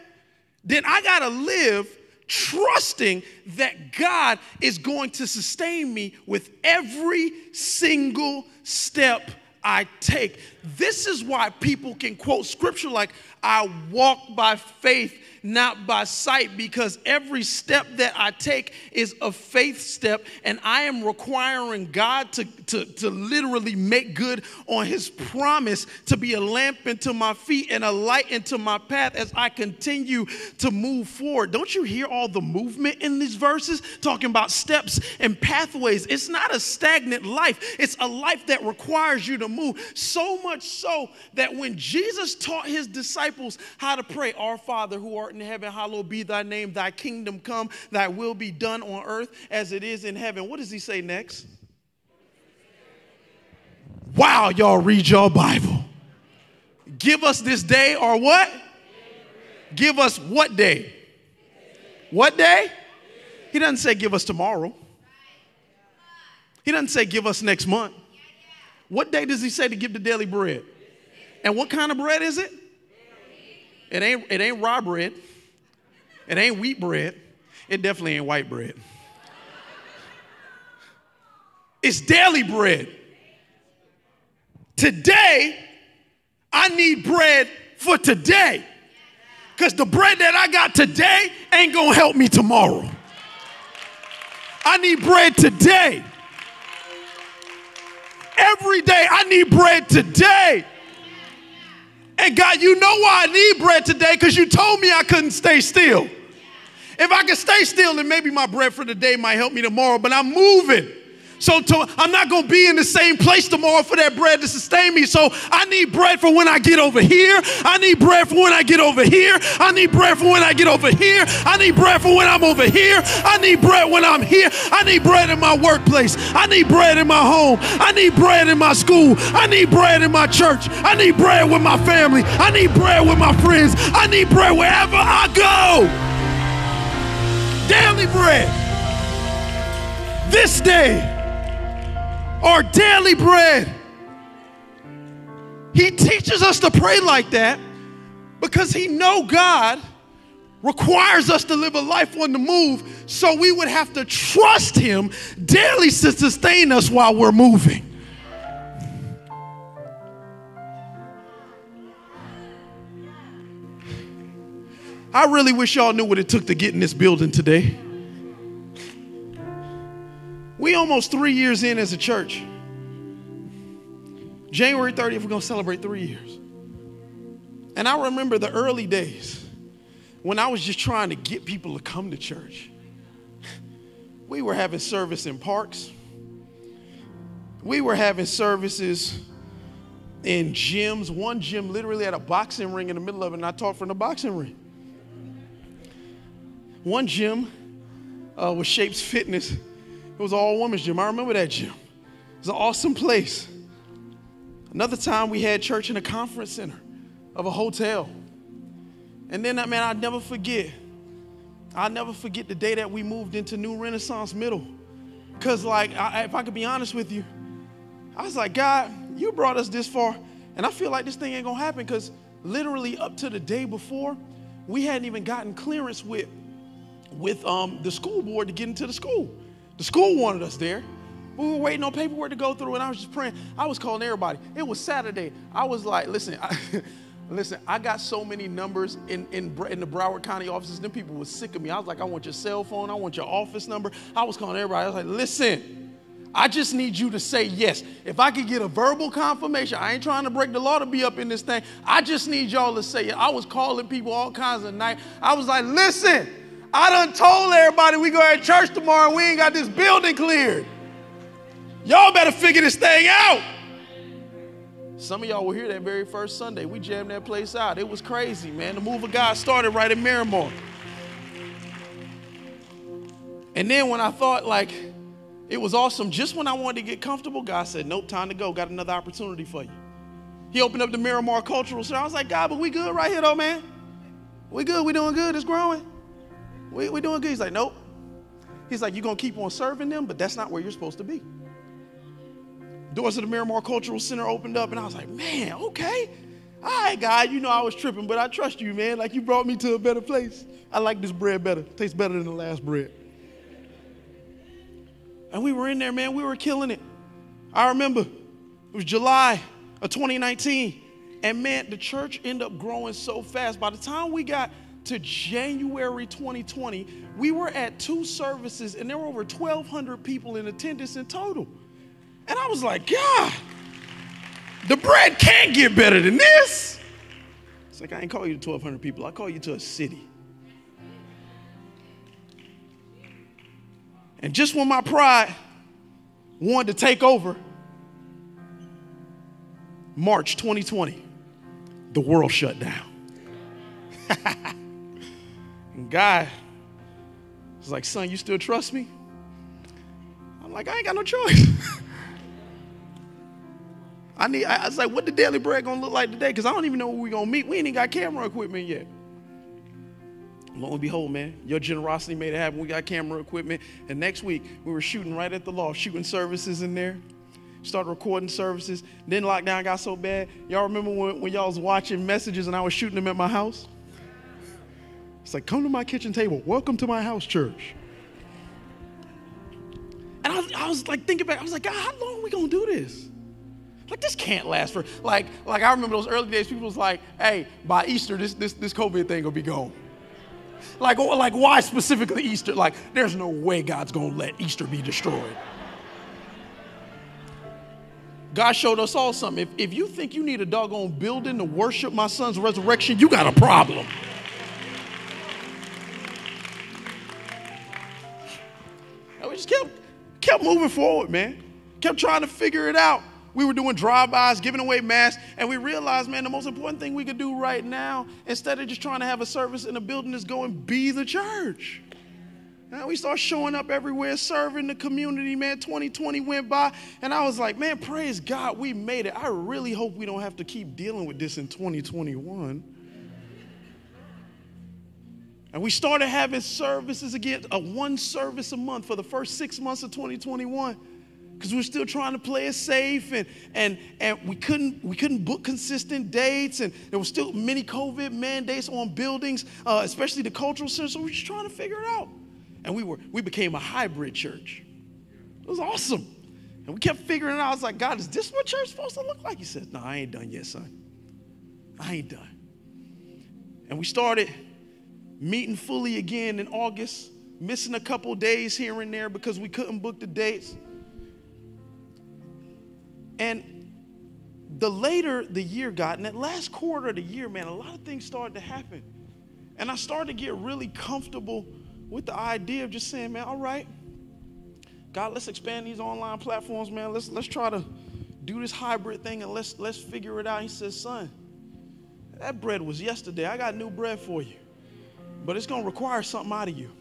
then I got to live trusting that God is going to sustain me with every single step I take. This is why people can quote scripture like, I walk by faith not by sight, because every step that I take is a faith step, and I am requiring God to, to, to literally make good on His promise to be a lamp into my feet and a light into my path as I continue to move forward. Don't you hear all the movement in these verses talking about steps and pathways? It's not a stagnant life, it's a life that requires you to move. So much so that when Jesus taught His disciples how to pray, Our Father who art art in heaven, hallowed be thy name, thy kingdom come, thy will be done on earth as it is in heaven. What does he say next? Wow, y'all read your Bible. Give us this day or what? Give us what day? What day? He doesn't say give us tomorrow. He doesn't say give us next month. What day does he say to give the daily bread? And what kind of bread is it? It ain't, it ain't raw bread. It ain't wheat bread. It definitely ain't white bread. It's daily bread. Today, I need bread for today. Because the bread that I got today ain't gonna help me tomorrow. I need bread today. Every day, I need bread today. And God, you know why I need bread today because you told me I couldn't stay still. If I could stay still, then maybe my bread for the day might help me tomorrow, but I'm moving. So to, I'm not going to be in the same place tomorrow for that bread to sustain me. So I need bread for when I get over here. I need bread for when I get over here. I need bread for when I get over here. I need bread for when I'm over here. I need bread when I'm here. I need bread in my workplace. I need bread in my home. I need bread in my school. I need bread in my church. I need bread with my family. I need bread with my friends. I need bread wherever I go. Daily bread. This day our daily bread. He teaches us to pray like that because he know God requires us to live a life on the move so we would have to trust him daily to sustain us while we're moving. I really wish y'all knew what it took to get in this building today. We almost three years in as a church. January 30th, we're going to celebrate three years. And I remember the early days when I was just trying to get people to come to church. We were having service in parks. We were having services in gyms. One gym literally had a boxing ring in the middle of it, and I taught from the boxing ring. One gym uh, was Shapes Fitness it was all women's gym. I remember that gym. It was an awesome place. Another time we had church in a conference center of a hotel. And then, that man, I'll never forget. I'll never forget the day that we moved into New Renaissance Middle. Because, like, I, if I could be honest with you, I was like, God, you brought us this far, and I feel like this thing ain't gonna happen because literally up to the day before, we hadn't even gotten clearance with, with um, the school board to get into the school. The school wanted us there. We were waiting on paperwork to go through, and I was just praying. I was calling everybody. It was Saturday. I was like, listen, I, listen, I got so many numbers in, in, in the Broward County offices. Them people were sick of me. I was like, I want your cell phone. I want your office number. I was calling everybody. I was like, listen, I just need you to say yes. If I could get a verbal confirmation, I ain't trying to break the law to be up in this thing. I just need y'all to say it. I was calling people all kinds of night. I was like, listen, I done told everybody we go to church tomorrow and we ain't got this building cleared. Y'all better figure this thing out. Some of y'all were here that very first Sunday. We jammed that place out. It was crazy, man. The move of God started right in Miramar. And then when I thought like it was awesome, just when I wanted to get comfortable, God said, Nope, time to go. Got another opportunity for you. He opened up the Miramar Cultural Center. I was like, God, but we good right here though, man. We good. We doing good. It's growing. We, we doing good. He's like, nope. He's like, you're going to keep on serving them, but that's not where you're supposed to be. Doors of the Miramar Cultural Center opened up, and I was like, man, okay. All right, God, you know I was tripping, but I trust you, man. Like you brought me to a better place. I like this bread better. Tastes better than the last bread. And we were in there, man. We were killing it. I remember it was July of 2019. And man, the church ended up growing so fast. By the time we got to January 2020, we were at two services and there were over 1,200 people in attendance in total. And I was like, God, the bread can't get better than this. It's like, I ain't call you to 1,200 people, I call you to a city. And just when my pride wanted to take over, March 2020, the world shut down. God was like, Son, you still trust me? I'm like, I ain't got no choice. I need, I, was like, what the daily bread gonna look like today? Because I don't even know where we gonna meet. We ain't even got camera equipment yet. Lo and behold, man, your generosity made it happen. We got camera equipment. And next week, we were shooting right at the law, shooting services in there. Started recording services. Then lockdown got so bad. Y'all remember when, when y'all was watching messages and I was shooting them at my house? It's like, come to my kitchen table. Welcome to my house church. And I, I was like thinking back, I was like, God, how long are we gonna do this? Like this can't last for like like I remember those early days. People was like, "Hey, by Easter, this this this COVID thing will be gone." Like oh, like why specifically Easter? Like there's no way God's gonna let Easter be destroyed. God showed us all something. If, if you think you need a doggone building to worship my son's resurrection, you got a problem. Just kept kept moving forward, man. Kept trying to figure it out. We were doing drive-bys, giving away masks, and we realized, man, the most important thing we could do right now, instead of just trying to have a service in a building, is go and be the church. And we start showing up everywhere, serving the community, man. 2020 went by, and I was like, man, praise God, we made it. I really hope we don't have to keep dealing with this in 2021. And we started having services again, a one service a month for the first six months of 2021 because we are still trying to play it safe and and and we couldn't we couldn't book consistent dates and there were still many COVID mandates on buildings, uh, especially the cultural center. So we are just trying to figure it out, and we were we became a hybrid church. It was awesome, and we kept figuring it out. I was like, God, is this what church is supposed to look like? He said, No, I ain't done yet, son. I ain't done. And we started meeting fully again in August, missing a couple days here and there because we couldn't book the dates. And the later the year got, in that last quarter of the year, man, a lot of things started to happen. And I started to get really comfortable with the idea of just saying, man, all right, God, let's expand these online platforms, man. Let's let's try to do this hybrid thing and let's let's figure it out. He says, son, that bread was yesterday. I got new bread for you. But it's gonna require something out of you.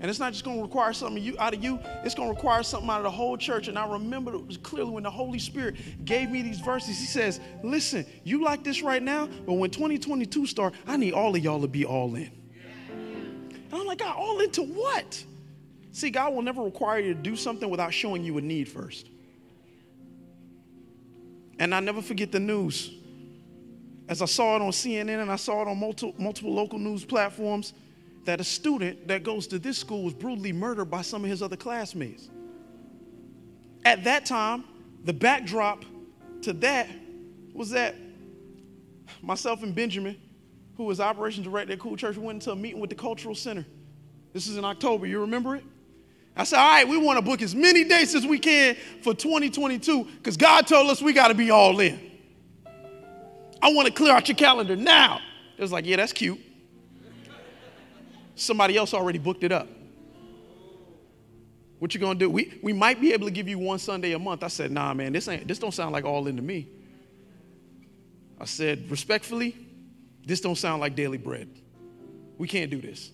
And it's not just going to require something you, out of you, it's going to require something out of the whole church. And I remember clearly when the Holy Spirit gave me these verses. He says, Listen, you like this right now, but when 2022 start, I need all of y'all to be all in. And I'm like, God, all into what? See, God will never require you to do something without showing you a need first. And I never forget the news. As I saw it on CNN and I saw it on multiple, multiple local news platforms, that a student that goes to this school was brutally murdered by some of his other classmates. At that time, the backdrop to that was that myself and Benjamin, who was operations director at Cool Church, we went into a meeting with the cultural center. This is in October. You remember it? I said, all right, we want to book as many dates as we can for 2022 because God told us we got to be all in. I want to clear out your calendar now. It was like, yeah, that's cute somebody else already booked it up. What you gonna do? We, we might be able to give you one Sunday a month. I said, nah, man, this ain't this don't sound like all into me. I said, respectfully, this don't sound like daily bread. We can't do this.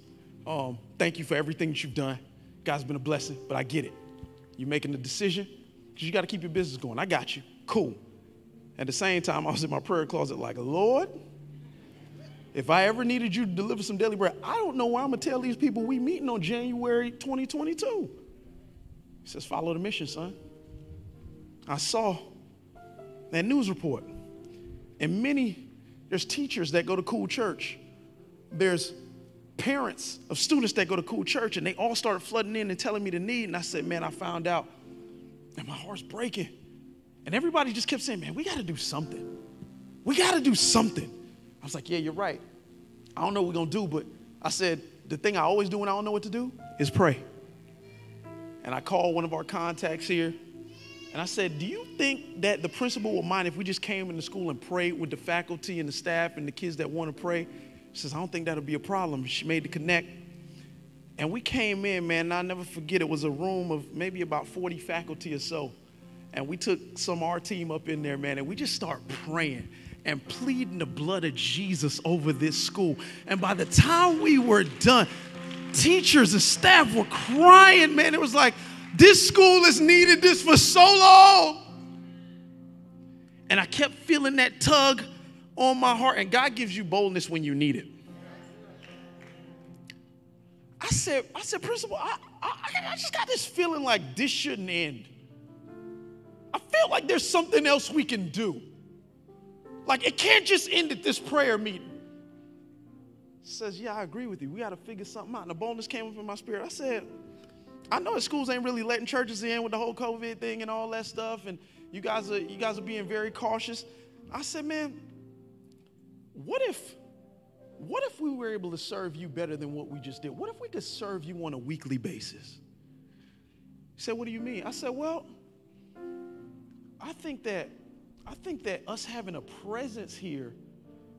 Um, thank you for everything that you've done. God's been a blessing, but I get it. You're making the decision because you got to keep your business going. I got you. Cool. At the same time, I was in my prayer closet like, Lord, if I ever needed you to deliver some daily bread, I don't know why I'm gonna tell these people we meeting on January 2022. He says, follow the mission, son. I saw that news report. And many, there's teachers that go to cool church. There's parents of students that go to cool church, and they all started flooding in and telling me the need. And I said, man, I found out. And my heart's breaking. And everybody just kept saying, man, we gotta do something. We gotta do something. I was like, yeah, you're right. I don't know what we're going to do, but I said, the thing I always do when I don't know what to do is pray. And I called one of our contacts here and I said, Do you think that the principal would mind if we just came into school and prayed with the faculty and the staff and the kids that want to pray? She says, I don't think that'll be a problem. She made the connect. And we came in, man, and I'll never forget it was a room of maybe about 40 faculty or so. And we took some of our team up in there, man, and we just start praying and pleading the blood of Jesus over this school. And by the time we were done, teachers and staff were crying, man. It was like, this school has needed this for so long. And I kept feeling that tug on my heart. And God gives you boldness when you need it. I said, I said, Principal, I, I, I just got this feeling like this shouldn't end. Feel like there's something else we can do. Like it can't just end at this prayer meeting. Says, yeah, I agree with you. We got to figure something out. And the boldness came up in my spirit. I said, I know that schools ain't really letting churches in with the whole COVID thing and all that stuff, and you guys are you guys are being very cautious. I said, man, what if what if we were able to serve you better than what we just did? What if we could serve you on a weekly basis? He said, What do you mean? I said, Well, I think that I think that us having a presence here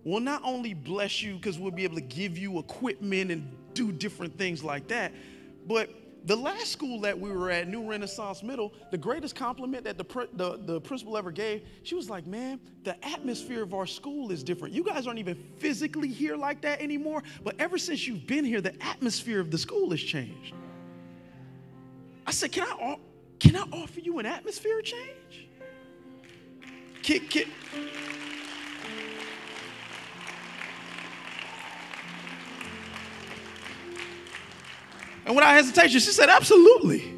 will not only bless you because we'll be able to give you equipment and do different things like that, but the last school that we were at, New Renaissance Middle, the greatest compliment that the, the, the, principal ever gave, she was like, Man, the atmosphere of our school is different. You guys aren't even physically here like that anymore, but ever since you've been here, the atmosphere of the school has changed. I said, Can I, can I offer you an atmosphere change? Can, And without hesitation, she said, Absolutely.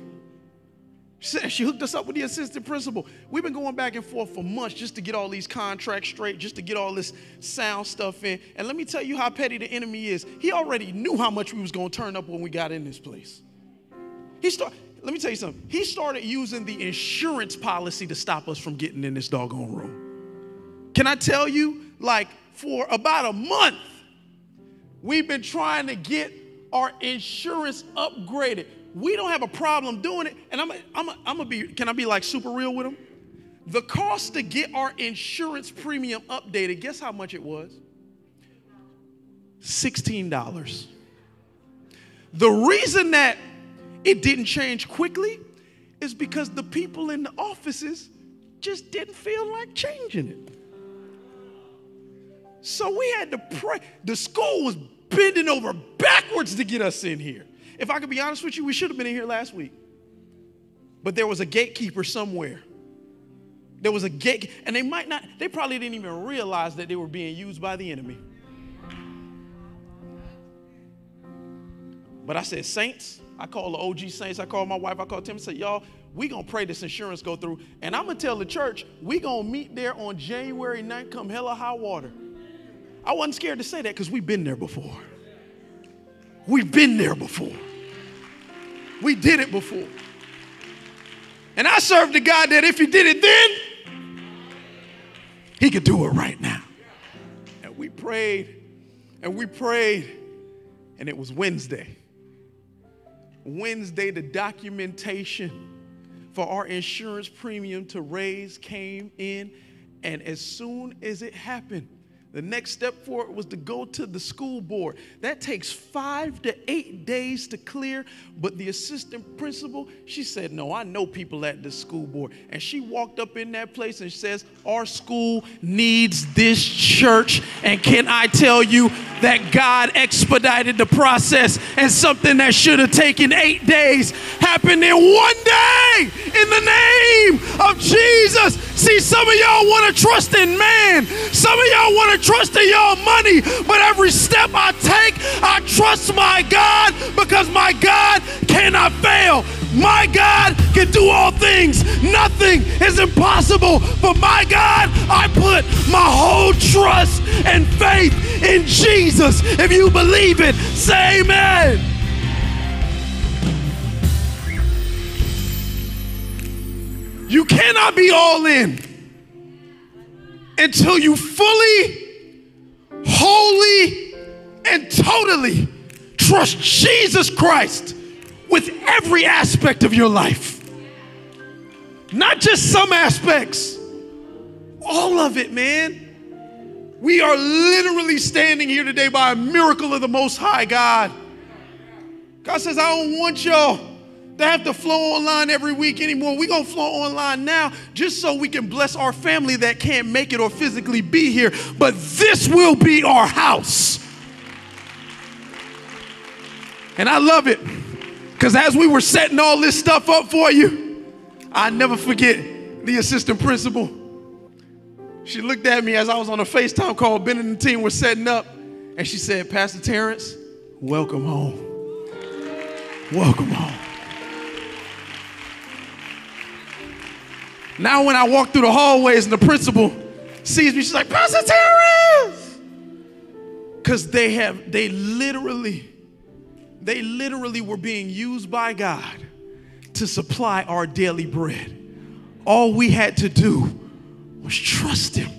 She said she hooked us up with the assistant principal. We've been going back and forth for months just to get all these contracts straight, just to get all this sound stuff in. And let me tell you how petty the enemy is. He already knew how much we was going to turn up when we got in this place. He start, let me tell you something. He started using the insurance policy to stop us from getting in this doggone room. Can I tell you, like, for about a month, we've been trying to get our insurance upgraded. We don't have a problem doing it. And I'm, I'm, I'm gonna be, can I be like super real with him? The cost to get our insurance premium updated, guess how much it was? $16. The reason that it didn't change quickly is because the people in the offices just didn't feel like changing it. So we had to pray. The school was bending over backwards to get us in here. If I could be honest with you, we should have been in here last week. But there was a gatekeeper somewhere. There was a gate, and they might not, they probably didn't even realize that they were being used by the enemy. But I said, Saints, I call the OG Saints, I call my wife, I call Tim and say, y'all, we gonna pray this insurance go through. And I'm gonna tell the church, we gonna meet there on January 9th, come hella high water. I wasn't scared to say that because we've been there before. We've been there before. We did it before. And I served a God that if he did it then, he could do it right now. And we prayed and we prayed, and it was Wednesday. Wednesday, the documentation for our insurance premium to raise came in, and as soon as it happened, the next step for it was to go to the school board. That takes five to eight days to clear. But the assistant principal, she said, No, I know people at the school board. And she walked up in that place and says, Our school needs this church. And can I tell you that God expedited the process and something that should have taken eight days happened in one day in the name of Jesus. See, some of y'all want to trust in man, some of y'all want to trust in your money, but every step I take, I trust my God because my God cannot fail. My God can do all things. Nothing is impossible. For my God, I put my whole trust and faith in Jesus. If you believe it, say amen. You cannot be all in until you fully, wholly, and totally trust Jesus Christ with every aspect of your life. Not just some aspects, all of it, man. We are literally standing here today by a miracle of the Most High God. God says, I don't want y'all to have to flow online every week anymore. We're going to flow online now just so we can bless our family that can't make it or physically be here. But this will be our house. And I love it because as we were setting all this stuff up for you, I never forget the assistant principal. She looked at me as I was on a FaceTime call. Ben and the team were setting up, and she said, Pastor Terrence, welcome home. Welcome home. Now, when I walk through the hallways and the principal sees me, she's like, Pastor Terrence! Because they have, they literally, they literally were being used by God to supply our daily bread. All we had to do was trust Him.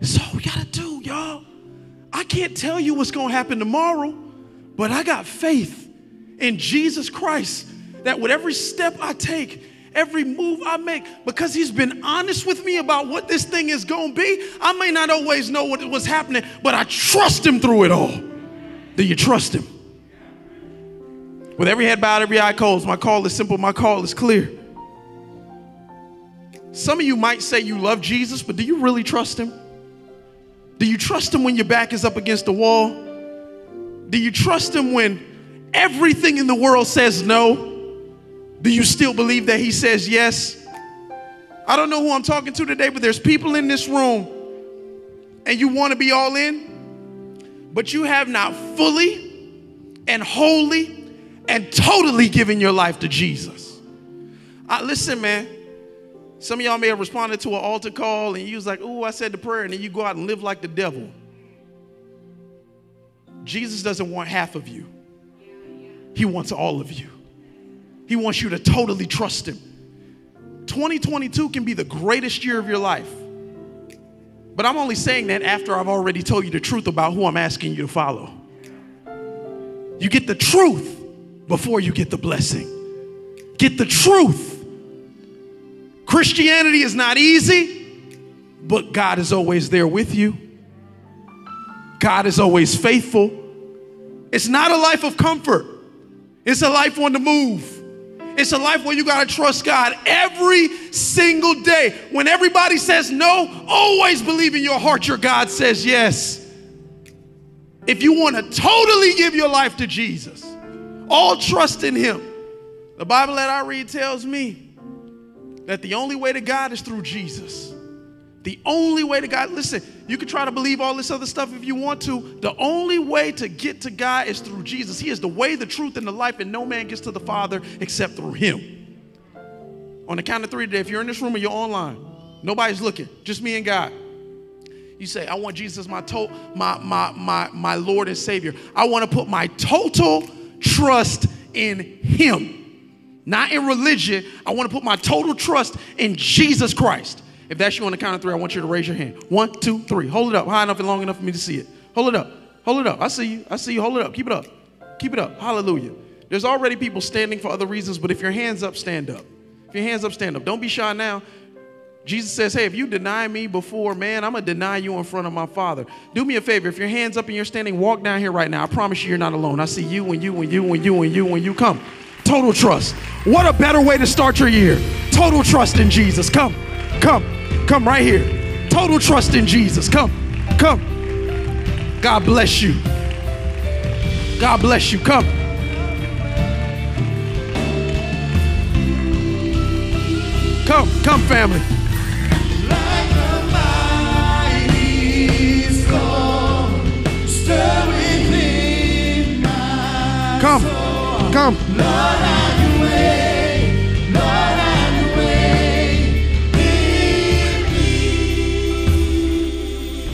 That's all we got to do, y'all. I can't tell you what's to happen tomorrow, but I got faith in Jesus Christ that with every step I take, every move I make, because He's been honest with me about what this thing is going to be, I may not always know what was happening, but I trust Him through it all. Do you trust Him? With every head bowed, every eye closed, my call is simple, my call is clear. Some of you might say you love Jesus, but do you really trust Him? Do you trust Him when your back is up against the wall? Do you trust Him when everything in the world says no? Do you still believe that He says yes? I don't know who I'm talking to today, but there's people in this room and you want to be all in, but you have not fully and wholly and totally given your life to Jesus. Uh, listen, man. Some of y'all may have responded to an altar call and you was like, oh, I said the prayer, and then you go out and live like the devil. Jesus doesn't want half of you, He wants all of you. He wants you to totally trust Him. 2022 can be the greatest year of your life. But I'm only saying that after I've already told you the truth about who I'm asking you to follow. You get the truth before you get the blessing. Get the truth Christianity is not easy, but God is always there with you. God is always faithful. It's not a life of comfort, it's a life on the move. It's a life where you got to trust God every single day. When everybody says no, always believe in your heart your God says yes. If you want to totally give your life to Jesus, all trust in Him. The Bible that I read tells me that the only way to God is through Jesus. The only way to God, listen, you can try to believe all this other stuff if you want to. The only way to get to God is through Jesus. He is the way, the truth, and the life, and no man gets to the Father except through Him. On the count of three today, if you're in this room or you're online, nobody's looking, just me and God. You say, I want Jesus my to- my my my my Lord and Savior. I want to put my total trust in Him not in religion. I want to put my total trust in Jesus Christ. If that's you on the count of three, I want you to raise your hand. One, two, three. Hold it up high enough and long enough for me to see it. Hold it up. Hold it up. I see you. I see you. Hold it up. Keep it up. Keep it up. Hallelujah. There's already people standing for other reasons, but if your hands up, stand up. If your hands up, stand up. Don't be shy now. Jesus says, Hey, if you deny me before man, I'm going to deny you in front of my Father. Do me a favor. If your hands up and you're standing, walk down here right now. I promise you, you're not alone. I see you and you and you and you and you and you. Come. Total trust. What a better way to start your year. Total trust in Jesus. Come, come, come right here. Total trust in Jesus. Come, come. God bless you. God bless you. Come. Come, come, family. Come, come.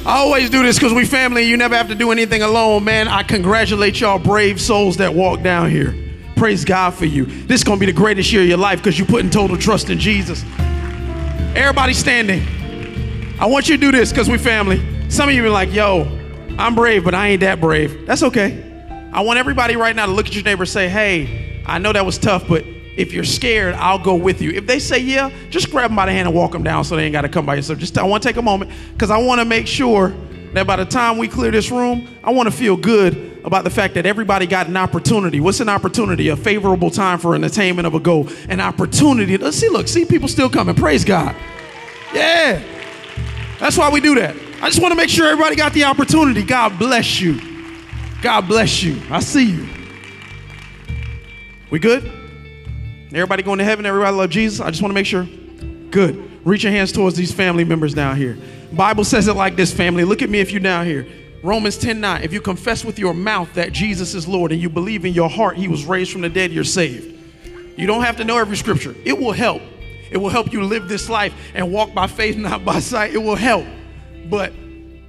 I always do this because we family. You never have to do anything alone, man. I congratulate y'all, brave souls that walk down here. Praise God for you. This is gonna be the greatest year of your life because you put in total trust in Jesus. Everybody standing. I want you to do this because we family. Some of you be like, "Yo, I'm brave, but I ain't that brave." That's okay. I want everybody right now to look at your neighbor and say, "Hey, I know that was tough, but if you're scared, I'll go with you. If they say yeah, just grab them by the hand and walk them down so they ain't got to come by yourself. Just I want to take a moment because I want to make sure that by the time we clear this room, I want to feel good about the fact that everybody got an opportunity. What's an opportunity? A favorable time for an attainment of a goal. An opportunity. Let's see, look, see people still coming. Praise God. Yeah. That's why we do that. I just want to make sure everybody got the opportunity. God bless you. God bless you. I see you. We good? Everybody going to heaven? Everybody love Jesus? I just want to make sure. Good. Reach your hands towards these family members down here. Bible says it like this, family. Look at me if you're down here. Romans 10 9. If you confess with your mouth that Jesus is Lord and you believe in your heart he was raised from the dead, you're saved. You don't have to know every scripture. It will help. It will help you live this life and walk by faith, not by sight. It will help. But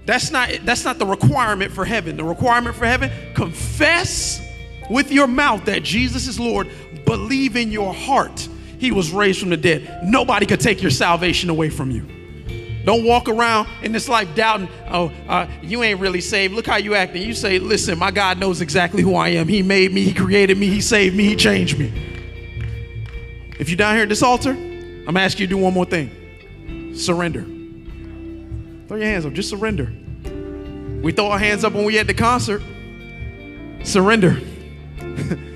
that's not that's not the requirement for heaven. The requirement for heaven, confess with your mouth that Jesus is Lord, believe in your heart he was raised from the dead, nobody could take your salvation away from you. Don't walk around in this life doubting, oh, uh, you ain't really saved. Look how you acting. You say, listen, my God knows exactly who I am. He made me, He created me, He saved me, He changed me. If you're down here at this altar, I'm gonna ask you to do one more thing surrender. Throw your hands up, just surrender. We throw our hands up when we at the concert. Surrender.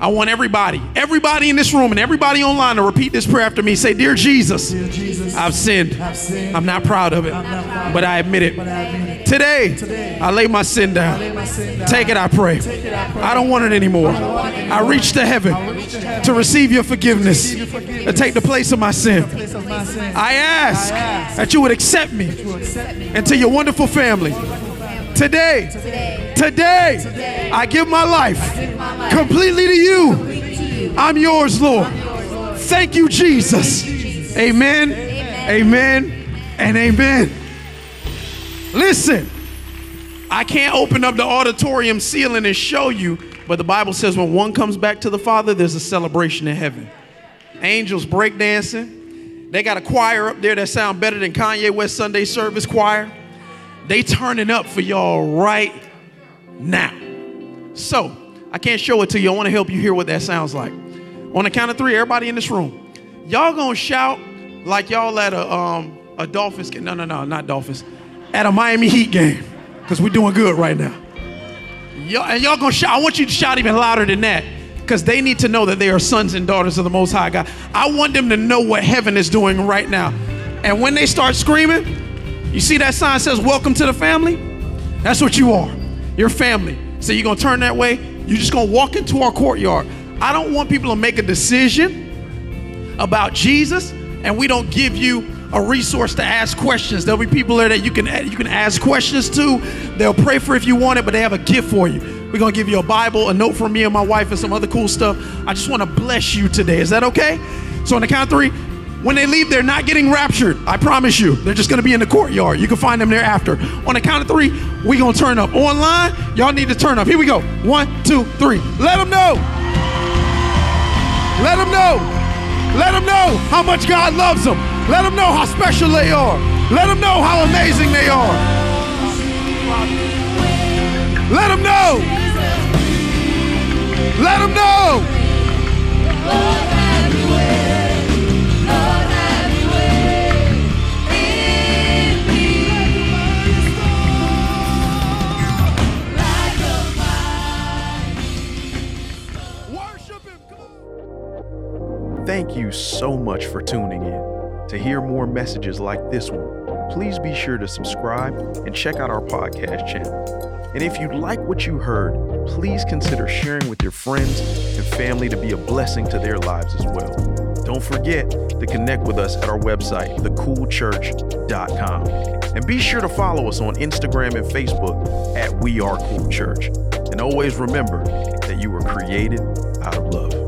I want everybody, everybody in this room and everybody online to repeat this prayer after me. Say, Dear Jesus, Dear Jesus, I've sinned. I've sinned. I'm not proud of it, proud but I admit it. but I admit it. Today, Today, I lay my sin down. my sin down. Take it, I pray. Take it, I pray. I don't want it anymore. want it I reach to heaven reach to heaven to receive your forgiveness, receive your forgiveness. to take the place of my sin. of my sin. I ask I ask that you would accept me to accept me into your wonderful family. Today, today, I give my life completely to you. I'm yours, Lord. Thank you, Jesus. Amen, amen, and amen. Listen, I can't open up the auditorium ceiling and show you, but the Bible says when one comes back to the Father, there's a celebration in heaven. Angels breakdancing. They got a choir up there that sound better than Kanye West Sunday service choir. They turning up for y'all right now. So, I can't show it to you. I want to help you hear what that sounds like. On the count of three, everybody in this room, y'all gonna shout like y'all at a um a Dolphins game. No, no, no, not Dolphins. At a Miami Heat game. Because we're doing good right now. Y'all, and y'all gonna shout. I want you to shout even louder than that. Because they need to know that they are sons and daughters of the Most High God. I want them to know what heaven is doing right now. And when they start screaming, you see that sign says, Welcome to the family? That's what you are. You're family. So you're gonna turn that way. You're just gonna walk into our courtyard. I don't want people to make a decision about Jesus, and we don't give you a resource to ask questions. There'll be people there that you can you can ask questions to. They'll pray for if you want it, but they have a gift for you. We're gonna give you a Bible, a note from me and my wife, and some other cool stuff. I just want to bless you today. Is that okay? So on the count of three, when they leave, they're not getting raptured. I promise you. They're just gonna be in the courtyard. You can find them there after. On the count of three, we gonna turn up. Online, y'all need to turn up. Here we go. One, two, three. Let them know. Let them know. Let them know how much God loves them. Let them know how special they are. Let them know how amazing they are. Let them know. Let them know. Thank you so much for tuning in. To hear more messages like this one, please be sure to subscribe and check out our podcast channel. And if you like what you heard, please consider sharing with your friends and family to be a blessing to their lives as well. Don't forget to connect with us at our website, thecoolchurch.com. And be sure to follow us on Instagram and Facebook at We Are Cool Church. And always remember that you were created out of love.